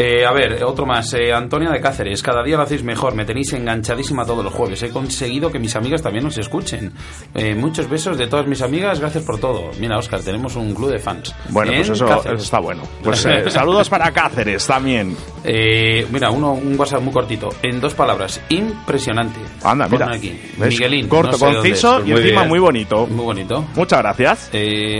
Eh, a ver, otro más. Eh, Antonia de Cáceres. Cada día lo hacéis mejor. Me tenéis enganchadísima todos los jueves. He conseguido que mis amigas también nos escuchen. Eh, muchos besos de todas mis amigas. Gracias por todo. Mira, Oscar, tenemos un club de fans. Bueno, pues eso, está bueno. Pues saludos para Cáceres también. mira, uno, un WhatsApp muy cortito. En dos palabras. Impresionante. Anda, mira. Aquí. Miguelín. Corto, conciso y encima muy bonito. Muy bonito. Muchas gracias.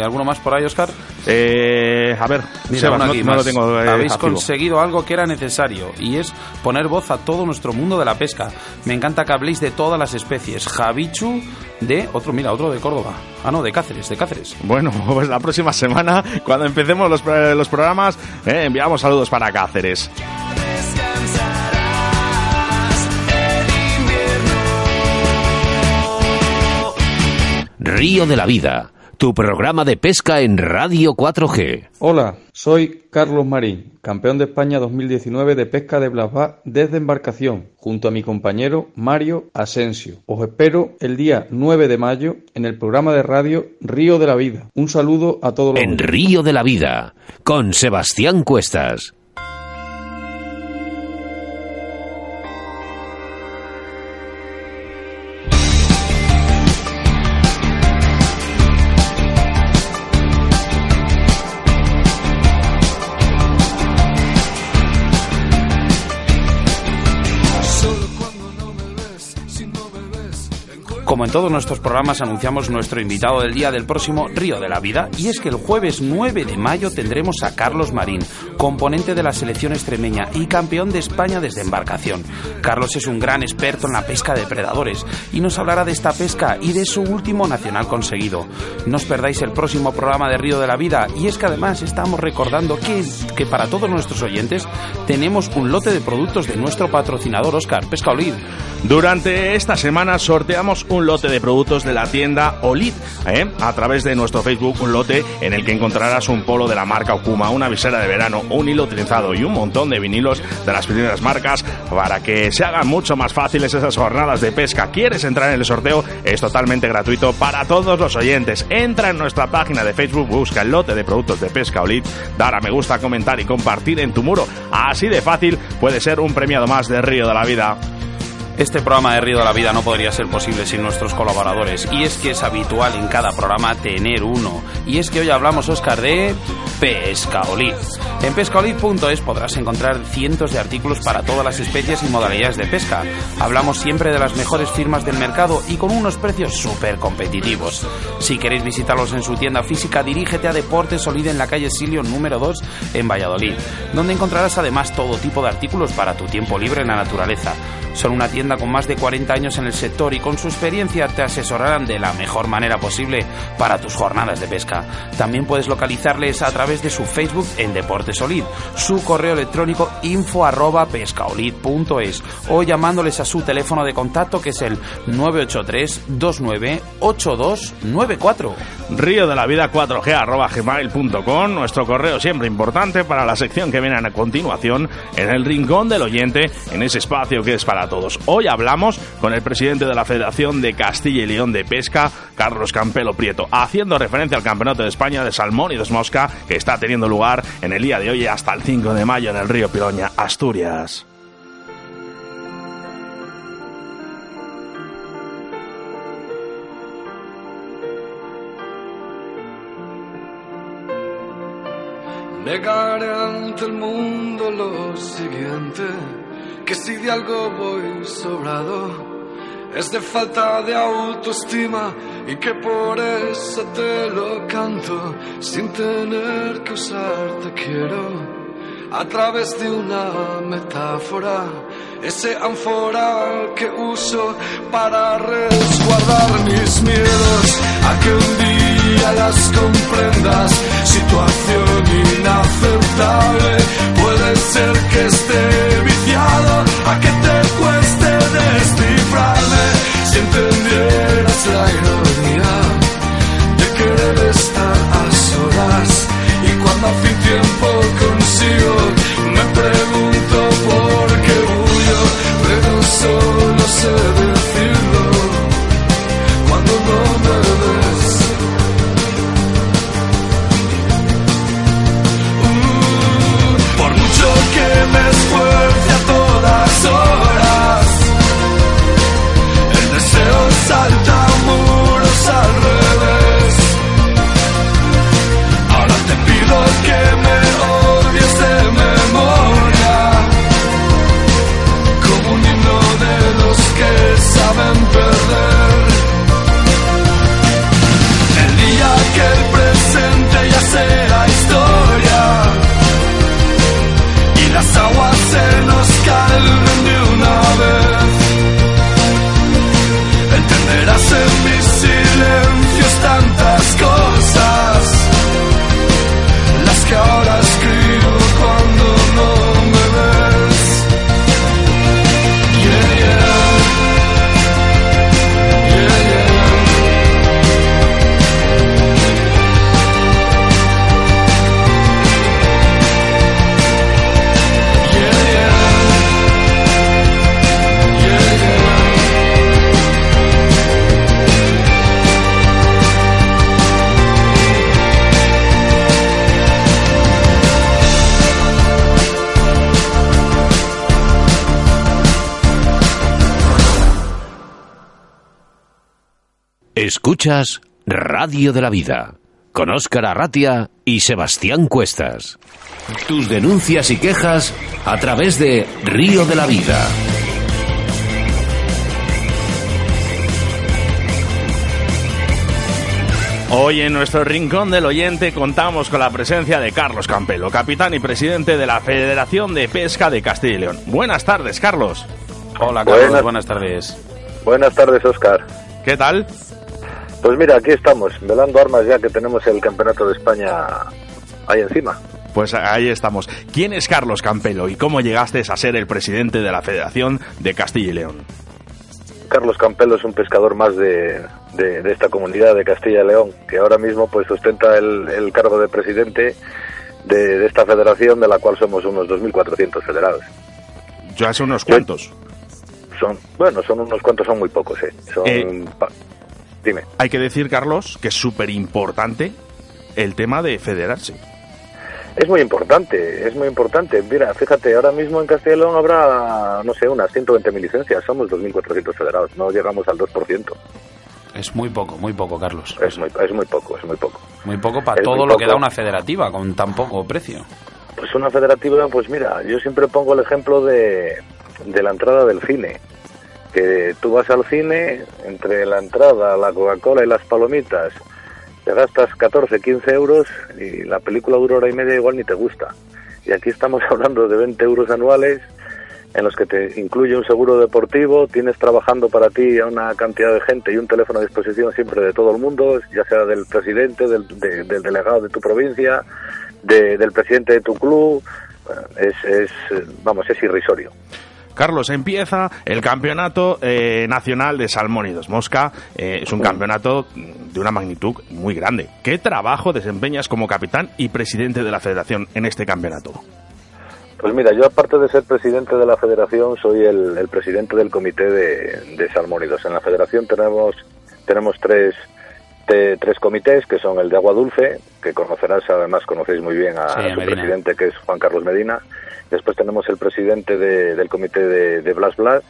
¿Alguno más por ahí, Oscar? a ver, mira, no, lo tengo. Habéis conseguido algo que era necesario y es poner voz a todo nuestro mundo de la pesca. Me encanta que habléis de todas las especies. Javichu de otro, mira, otro de Córdoba. Ah, no, de Cáceres, de Cáceres. Bueno, pues la próxima semana, cuando empecemos los, los programas, eh, enviamos saludos para Cáceres. Río de la Vida tu programa de pesca en Radio 4G. Hola, soy Carlos Marín, campeón de España 2019 de pesca de Blasba desde embarcación, junto a mi compañero Mario Asensio. Os espero el día 9 de mayo en el programa de radio Río de la Vida. Un saludo a todos los. En Río de la Vida, con Sebastián Cuestas. En todos nuestros programas anunciamos nuestro invitado del día del próximo Río de la Vida y es que el jueves 9 de mayo tendremos a Carlos Marín, componente de la selección extremeña y campeón de España desde embarcación. Carlos es un gran experto en la pesca de predadores y nos hablará de esta pesca y de su último nacional conseguido. No os perdáis el próximo programa de Río de la Vida y es que además estamos recordando que, que para todos nuestros oyentes tenemos un lote de productos de nuestro patrocinador Oscar Pesca Olid. Durante esta semana sorteamos un lote de productos de la tienda Olid, ¿eh? a través de nuestro Facebook, un lote en el que encontrarás un polo de la marca Okuma, una visera de verano, un hilo utilizado y un montón de vinilos de las primeras marcas para que se hagan mucho más fáciles esas jornadas de pesca. ¿Quieres entrar en el sorteo? Es totalmente gratuito para todos los oyentes. Entra en nuestra página de Facebook, busca el lote de productos de pesca Olid, dar a me gusta, comentar y compartir en tu muro. Así de fácil puede ser un premiado más de Río de la Vida. Este programa de Río de la Vida no podría ser posible sin nuestros colaboradores. Y es que es habitual en cada programa tener uno. Y es que hoy hablamos, Oscar, de Pescaolid. En pescaolid.es podrás encontrar cientos de artículos para todas las especies y modalidades de pesca. Hablamos siempre de las mejores firmas del mercado y con unos precios súper competitivos. Si queréis visitarlos en su tienda física, dirígete a Deportes Solid en la calle Silio número 2 en Valladolid, donde encontrarás además todo tipo de artículos para tu tiempo libre en la naturaleza. Son una tienda con más de 40 años en el sector y con su experiencia te asesorarán de la mejor manera posible para tus jornadas de pesca. También puedes localizarles a través de su Facebook en Deportes Solid, su correo electrónico info arroba pescaolid.es o llamándoles a su teléfono de contacto que es el 983 29 8294. Río de la vida 4G arroba gmail.com, nuestro correo siempre importante para la sección que viene a continuación en el rincón del oyente, en ese espacio que es para todos. Hablamos con el presidente de la Federación de Castilla y León de Pesca, Carlos Campelo Prieto, haciendo referencia al Campeonato de España de Salmón y de Mosca que está teniendo lugar en el día de hoy hasta el 5 de mayo en el río Piroña, Asturias. Ante el mundo lo siguiente, que si de algo voy sobrado, es de falta de autoestima y que por eso te lo canto sin tener que usarte quiero a través de una metáfora, ese ánfora que uso para resguardar mis miedos a que un día las comprendas. Situación inaceptable, puede ser que esté a que te cueste descifrarme. Si entendieras la ironía de querer estar a solas. Y cuando hace tiempo consigo me pregunto Escuchas Radio de la Vida con Óscar Arratia y Sebastián Cuestas. Tus denuncias y quejas a través de Río de la Vida. Hoy en nuestro rincón del oyente contamos con la presencia de Carlos Campelo, capitán y presidente de la Federación de Pesca de Castilla y León. Buenas tardes, Carlos. Hola, Carlos, Buenas. buenas tardes. Buenas tardes, Oscar. ¿Qué tal? Pues mira, aquí estamos, velando armas ya que tenemos el Campeonato de España ahí encima. Pues ahí estamos. ¿Quién es Carlos Campelo y cómo llegaste a ser el presidente de la Federación de Castilla y León? Carlos Campelo es un pescador más de, de- de esta comunidad de Castilla y León, que ahora mismo pues ostenta el, el cargo de presidente de, de esta federación, de la cual somos unos 2.400 federados. Yo hace unos cuantos. Son, bueno, son unos cuantos, son muy pocos, ¿eh? Son, Eh. Dime. Hay que decir, Carlos, que es súper importante el tema de federarse. Es muy importante, es muy importante. Mira, fíjate, ahora mismo en Castilla y León habrá, no sé, unas 120.000 licencias. Somos 2.400 federados, no llegamos al 2%. Es muy poco, muy poco, Carlos. Es muy, es muy poco, es muy poco. Muy poco para todo lo que da una federativa con tan poco precio. Pues una federativa, pues mira, yo siempre pongo el ejemplo de, de la entrada del cine. Que tú vas al cine, entre la entrada, la Coca-Cola y las palomitas, te gastas 14, 15 euros y la película dura hora y media igual ni te gusta. Y aquí estamos hablando de 20 euros anuales en los que te incluye un seguro deportivo, tienes trabajando para ti a una cantidad de gente y un teléfono a disposición siempre de todo el mundo, ya sea del presidente, del, del delegado de tu provincia, del presidente de tu club, es, es, vamos, es irrisorio. Carlos, empieza el campeonato eh, nacional de Salmónidos. Mosca eh, es un campeonato de una magnitud muy grande. ¿Qué trabajo desempeñas como capitán y presidente de la federación en este campeonato? Pues mira, yo aparte de ser presidente de la federación, soy el, presidente del comité de, salmónidos. En la federación tenemos, tenemos tres, tres comités, que son el de agua dulce, que conocerás, además conocéis muy bien a, su presidente, que es Juan Carlos Medina. Después tenemos el presidente del comité de, Blas Blas,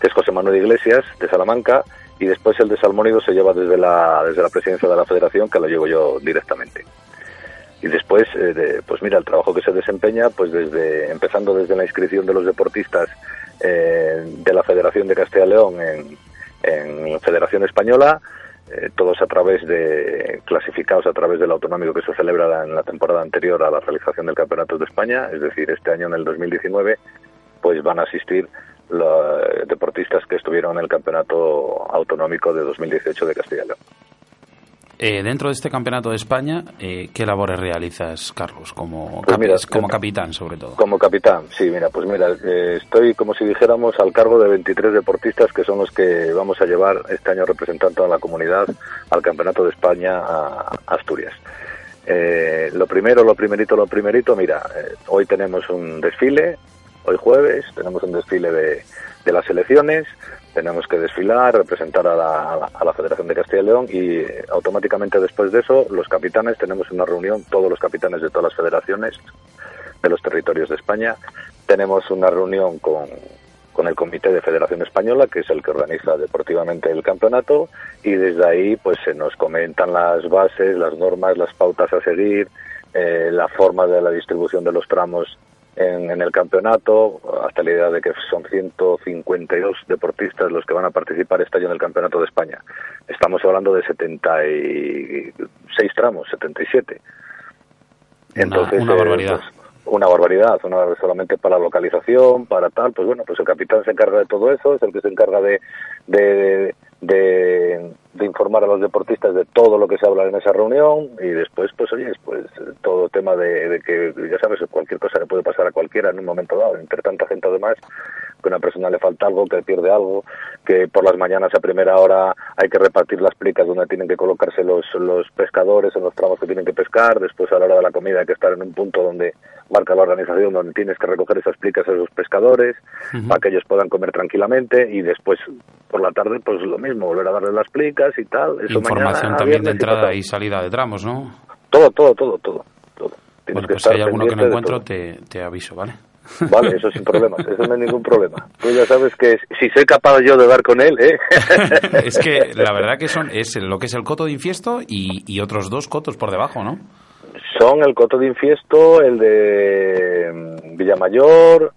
que es José Manuel Iglesias, de Salamanca. Y después el de salmónidos se lleva desde la, desde la presidencia de la federación, que lo llevo yo directamente y después eh, pues mira el trabajo que se desempeña pues desde empezando desde la inscripción de los deportistas eh, de la Federación de Castilla y León en, en Federación Española eh, todos a través de clasificados a través del autonómico que se celebra en la temporada anterior a la realización del Campeonato de España es decir este año en el 2019 pues van a asistir los deportistas que estuvieron en el Campeonato Autonómico de 2018 de Castilla y León eh, dentro de este campeonato de España, eh, ¿qué labores realizas, Carlos, como, pues como capitán, sobre todo? Como capitán, sí, mira, pues mira, eh, estoy como si dijéramos al cargo de 23 deportistas que son los que vamos a llevar este año representando a la comunidad al campeonato de España a Asturias. lo primero, lo primerito, lo primerito, mira, hoy tenemos un desfile, hoy jueves, tenemos un desfile de, de las elecciones, tenemos que desfilar, representar a la, Federación de Castilla y León y automáticamente después de eso los capitanes tenemos una reunión, todos los capitanes de todas las federaciones de los territorios de España, tenemos una reunión con, con el Comité de Federación Española, que es el que organiza deportivamente el campeonato, y desde ahí pues se nos comentan las bases, las normas, las pautas a seguir, eh, la forma de la distribución de los tramos en, el campeonato, hasta la idea de que son 152 deportistas los que van a participar este año en el Campeonato de España. Estamos hablando de 76 tramos, 77. Entonces, una, barbaridad. Pues, una barbaridad, una, solamente para localización, para tal, pues bueno, pues el capitán se encarga de todo eso, es el que se encarga de, de, de, informar a los deportistas de todo lo que se habla en esa reunión y después, pues oye, pues todo tema de, que, ya sabes, cualquier cosa le puede pasar a cualquiera en un momento dado, entre tanta gente además, que a una persona le falta algo, que pierde algo, que por las mañanas a primera hora hay que repartir las plicas donde tienen que colocarse los, los pescadores en los tramos que tienen que pescar, después a la hora de la comida hay que estar en un punto donde marca la organización donde tienes que recoger esas plicas a esos pescadores para que ellos puedan comer tranquilamente. Y después por la tarde pues lo mismo, volver a darles las plicas y tal. Eso Información también de entrada y, salida de tramos, ¿no? Todo, todo, todo, todo. todo. Bueno, pues si hay alguno que no encuentro te, te aviso, ¿vale? Vale, eso sin problemas, eso no hay ningún problema. Tú ya sabes que si soy capaz yo de dar con él, ¿eh? es que la verdad que son es lo que es el coto de infiesto y, y otros dos cotos por debajo, ¿no? Son el coto de infiesto, el de mm, Villamayor,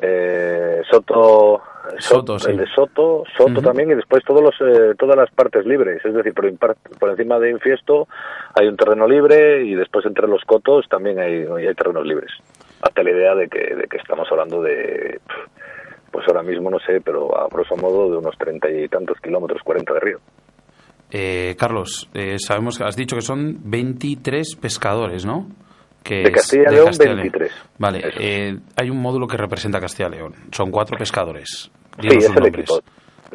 eh, Soto Soto, el de Soto, Soto también y después todos los, eh, todas las partes libres, es decir, por, por, encima de Infiesto hay un terreno libre y después entre los cotos también hay, hay terrenos libres. Hasta la idea de que, de que estamos hablando de, pues ahora mismo no sé, pero a grosso modo de unos treinta y tantos kilómetros, cuarenta de río. Eh, Carlos, eh, sabemos que has dicho que son 23 pescadores, ¿no? Que de Castilla y León, 23. Vale, eh, hay un módulo que representa Castilla y León. Son cuatro pescadores. Sí, es el equipo.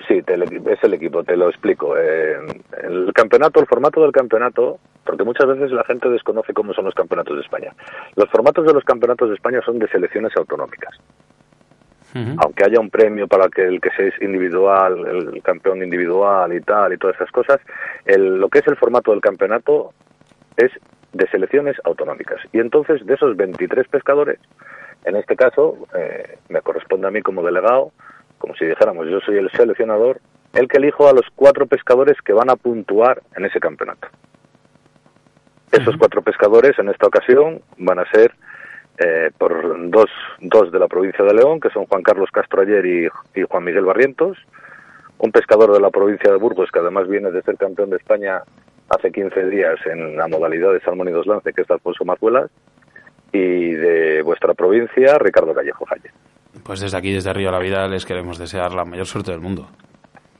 Sí, es el equipo, te lo explico. Eh, el campeonato, el formato del campeonato, porque muchas veces la gente desconoce cómo son los campeonatos de España. Los formatos de los campeonatos de España son de selecciones autonómicas. Aunque haya un premio para que el que sea individual, el campeón individual y tal, y todas esas cosas, el, lo que es el formato del campeonato es de selecciones autonómicas. Y entonces, de esos 23 pescadores, en este caso, eh, me corresponde a mí como delegado, como si dijéramos, yo soy el seleccionador, el que elijo a los cuatro pescadores que van a puntuar en ese campeonato. Esos cuatro pescadores, en esta ocasión, van a ser eh, por dos, dos de la provincia de León, que son Juan Carlos Castro Ayer y, y Juan Miguel Barrientos, un pescador de la provincia de Burgos, que además viene de ser campeón de España hace 15 días en la modalidad de salmón y dos lance, que es Alfonso Mazuelas, y de vuestra provincia, Ricardo Callejo Jalle. Pues desde aquí, desde Río de la Vida, les queremos desear la mayor suerte del mundo.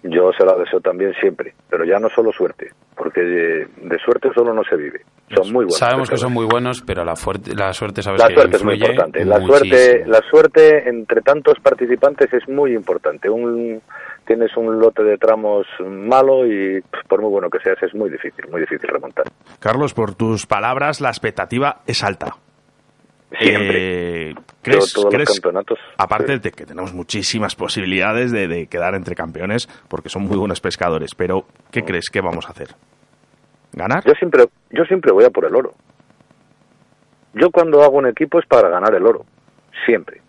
Yo se la deseo también siempre, pero ya no solo suerte, porque de, de suerte solo no se vive. Son muy buenos. Sabemos que son muy buenos, pero la, fuerte, la suerte, sabes la que suerte es muy importante. La muchísimo. suerte, la suerte entre tantos participantes es muy importante. Un, tienes un lote de tramos malo y pues, por muy bueno que seas es muy difícil, muy difícil remontar. Carlos, por tus palabras, la expectativa es alta. Siempre. Eh, ¿crees, Todos los crees- campeonatos, aparte de que tenemos muchísimas posibilidades de, de quedar entre campeones, porque son muy buenos pescadores, pero ¿qué crees que vamos a hacer? ¿Ganar? Yo siempre, yo siempre voy a por el oro. Yo cuando hago un equipo es para ganar el oro. Siempre.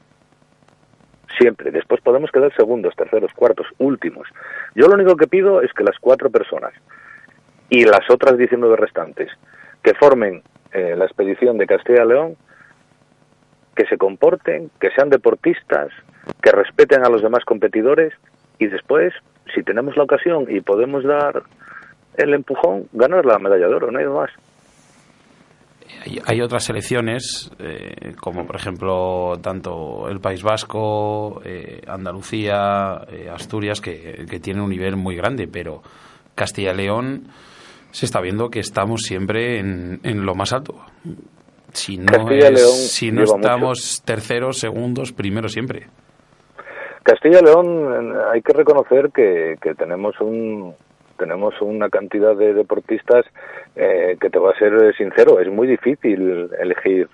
Siempre. Después podemos quedar segundos, terceros, cuartos, últimos. Yo lo único que pido es que las cuatro personas y las otras 19 restantes que formen eh, la expedición de Castilla y León, que se comporten, que sean deportistas, que respeten a los demás competidores y después, si tenemos la ocasión y podemos dar el empujón, ganar la medalla de oro, no hay más. Hay, otras selecciones, eh, como por ejemplo tanto el País Vasco, eh, Andalucía, eh, Asturias, que, que tienen un nivel muy grande, pero Castilla y León se está viendo que estamos siempre en lo más alto. Si no, es- si no estamos terceros, segundos, primero siempre. Castilla y León hay que reconocer que, que tenemos un tenemos una cantidad de deportistas eh, que te voy a ser sincero es muy difícil elegir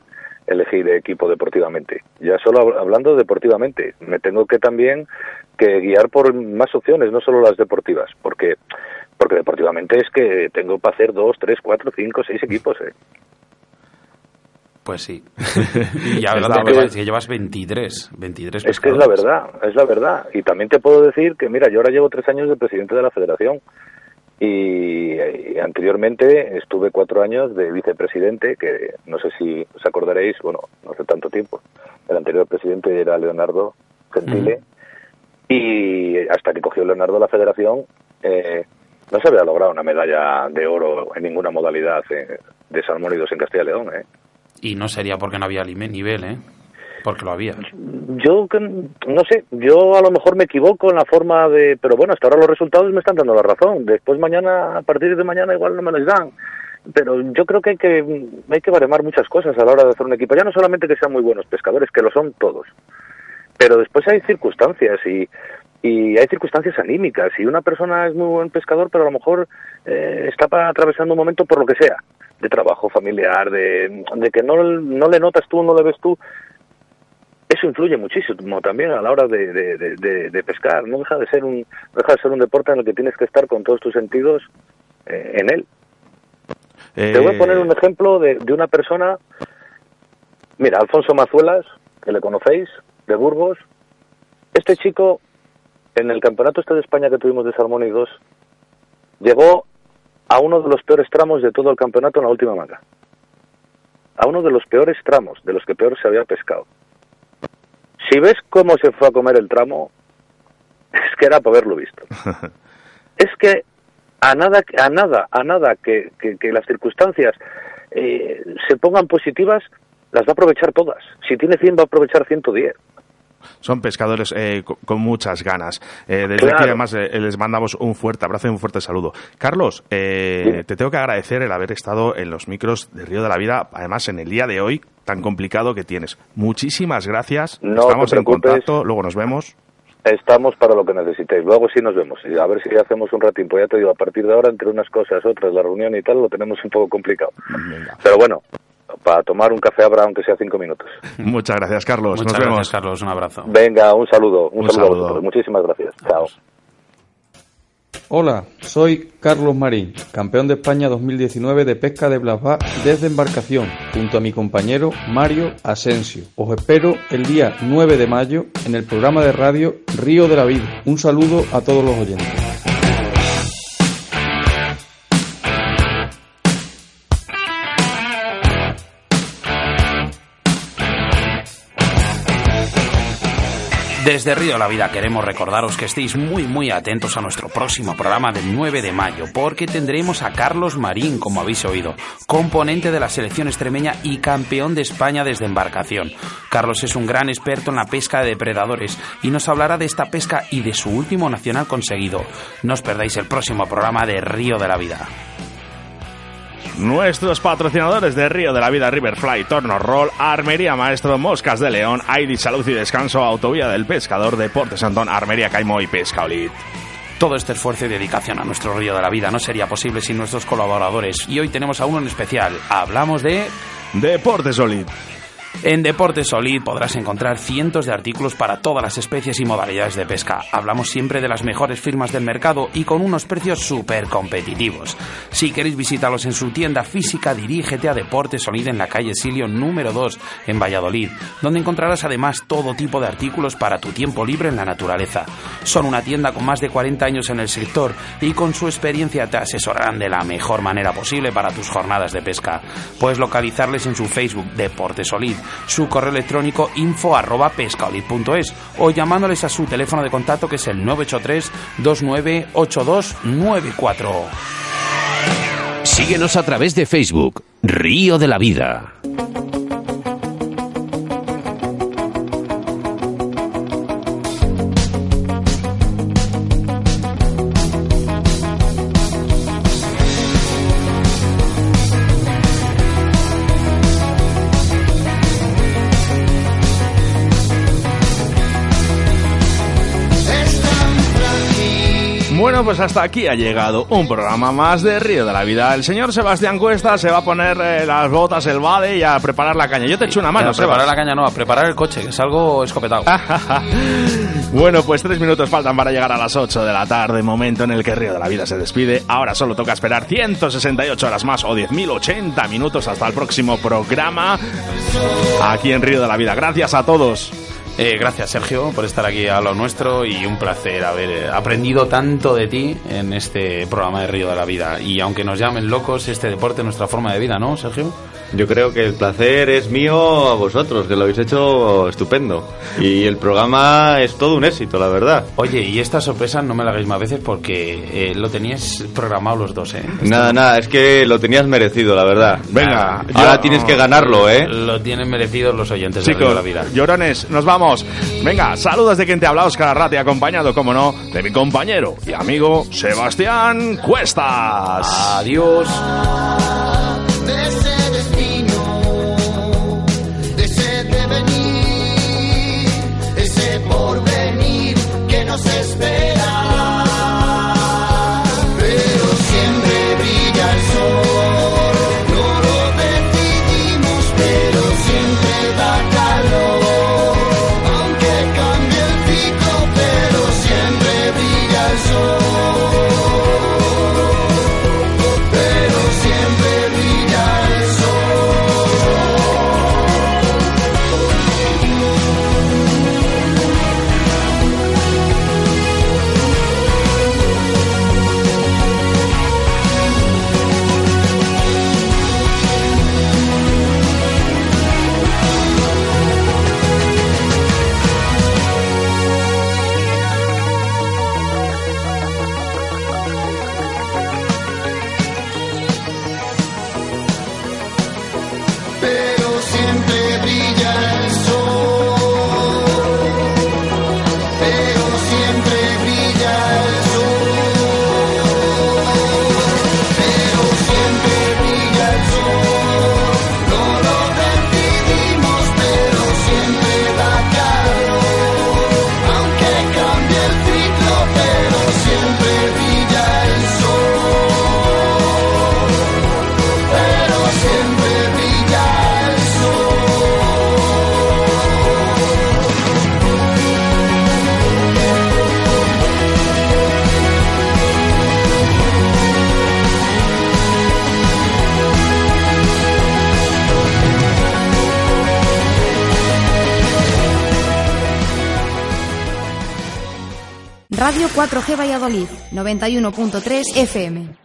elegir equipo deportivamente ya solo hab- hablando deportivamente me tengo que también que guiar por más opciones no solo las deportivas porque porque deportivamente es que tengo para hacer dos tres cuatro cinco seis equipos eh. Pues sí. y hablando la que, llevas- que llevas 23, 23 Es que es la verdad, es la verdad. Y también te puedo decir que, mira, yo ahora llevo tres años de presidente de la federación y, y anteriormente estuve cuatro años de vicepresidente, que no sé si os acordaréis, bueno, no hace tanto tiempo. El anterior presidente era Leonardo Gentile y hasta que cogió Leonardo la federación eh, no se había logrado una medalla de oro en ninguna modalidad eh, de salmón y dos en Castilla y León, ¿eh? Y no sería porque no había nivel, ¿eh? Porque lo había. Yo no sé, yo a lo mejor me equivoco en la forma de, pero bueno, hasta ahora los resultados me están dando la razón. Después mañana, a partir de mañana igual no me las dan. Pero yo creo que hay que hay que baremar muchas cosas a la hora de hacer un equipo. Ya no solamente que sean muy buenos pescadores, que lo son todos. Pero después hay circunstancias y y hay circunstancias anímicas y una persona es muy buen pescador, pero a lo mejor eh, está atravesando un momento por lo que sea, de trabajo familiar, de, de que no, no le notas tú, no le ves tú, eso influye muchísimo también a la hora de, de- de- de- de pescar. No deja de ser un no deja de ser un deporte en el que tienes que estar con todos tus sentidos eh, en él. Te voy a poner un ejemplo de, de una persona. Mira, Alfonso Mazuelas, que le conocéis, de Burgos. Este chico, en el campeonato este de España que tuvimos de Salmón y 2, llegó a uno de los peores tramos de todo el campeonato en la última manga. A uno de los peores tramos, de los que peor se había pescado. Si ves cómo se fue a comer el tramo, es que era para haberlo visto. es que a nada, a nada, a nada que, que- que las circunstancias eh, se pongan positivas, las va a aprovechar todas. Si tiene 100, va a aprovechar 110. Son pescadores eh, co- con muchas ganas. Eh, desde Claro. aquí, además, eh, les mandamos un fuerte abrazo y un fuerte saludo. Carlos, eh, te tengo que agradecer el haber estado en los micros de Río de la Vida, además en el día de hoy tan complicado que tienes. Muchísimas gracias. No Estamos en contacto, luego nos vemos. Estamos para lo que necesitéis. Luego sí nos vemos. A ver si hacemos un ratín. Pues ya te digo, a partir de ahora, entre unas cosas, otras, la reunión y tal, lo tenemos un poco complicado. Pero bueno, para tomar un café habrá aunque sea cinco minutos. Muchas gracias, Carlos. Muchas nos gracias, vemos. Carlos. Un abrazo. Venga, un saludo. Un, Un saludo, saludo. a vosotros. Muchísimas gracias. Chao. Hola, soy Carlos Marín, campeón de España 2019 de pesca de Blasbá desde embarcación, junto a mi compañero Mario Asensio. Os espero el día 9 de mayo en el programa de radio Río de la Vida. Un saludo a todos los oyentes. Desde Río de la Vida queremos recordaros que estéis muy muy atentos a nuestro próximo programa del 9 de mayo, porque tendremos a Carlos Marín, como habéis oído, componente de la selección extremeña y campeón de España desde embarcación. Carlos es un gran experto en la pesca de depredadores y nos hablará de esta pesca y de su último nacional conseguido. No os perdáis el próximo programa de Río de la Vida. Nuestros patrocinadores de Río de la Vida, Riverfly, Torno Roll, Armería Maestro, Moscas de León, Aidi Salud y Descanso, Autovía del Pescador, Deportes Antón, Armería Caimo y Pesca Olit. Todo este esfuerzo y dedicación a nuestro Río de la Vida no sería posible sin nuestros colaboradores y hoy tenemos a uno en especial. Hablamos de... Deportes Olit. En Deportes Solid podrás encontrar cientos de artículos para todas las especies y modalidades de pesca. Hablamos siempre de las mejores firmas del mercado y con unos precios súper competitivos. Si queréis visitarlos en su tienda física, dirígete a Deportes Solid en la calle Silio número 2 en Valladolid, donde encontrarás además todo tipo de artículos para tu tiempo libre en la naturaleza. Son una tienda con más de 40 años en el sector y con su experiencia te asesorarán de la mejor manera posible para tus jornadas de pesca. Puedes localizarles en su Facebook Deportes Solid su correo electrónico info arroba pescaolid.es o llamándoles a su teléfono de contacto que es el 983 298294. Síguenos a través de Facebook, Río de la Vida. Bueno, pues hasta aquí ha llegado un programa más de Río de la Vida. El señor Sebastián Cuesta se va a poner eh, las botas, el bade y a preparar la caña. Yo te echo una mano, a preparar la caña no, a preparar el coche, que es algo escopetado. bueno, pues tres minutos faltan para llegar a las 8 de la tarde, momento en el que Río de la Vida se despide. Ahora solo toca esperar 168 horas más o 10.080 minutos hasta el próximo programa aquí en Río de la Vida. Gracias a todos. Eh, gracias, Sergio, por estar aquí a lo nuestro y un placer haber eh, aprendido tanto de ti en este programa de Río de la Vida. Y aunque nos llamen locos, este deporte es nuestra forma de vida, ¿no, Sergio? Yo creo que el placer es mío a vosotros, que lo habéis hecho estupendo. Y el programa es todo un éxito, la verdad. Oye, y esta sorpresa no me la hagáis más veces porque eh, lo tenías programado los dos, ¿eh? Nada, nada, es que lo tenías merecido, la verdad. Venga, ahora tienes que ganarlo, ¿eh? Lo tienen merecido los oyentes de Río de la Vida. Llorones, nos vamos. Venga, saludos de quien te habla, Oscar Arrate, acompañado, como no, de mi compañero y amigo Sebastián Cuestas. Adiós. 4G Valladolid, 91.3 FM.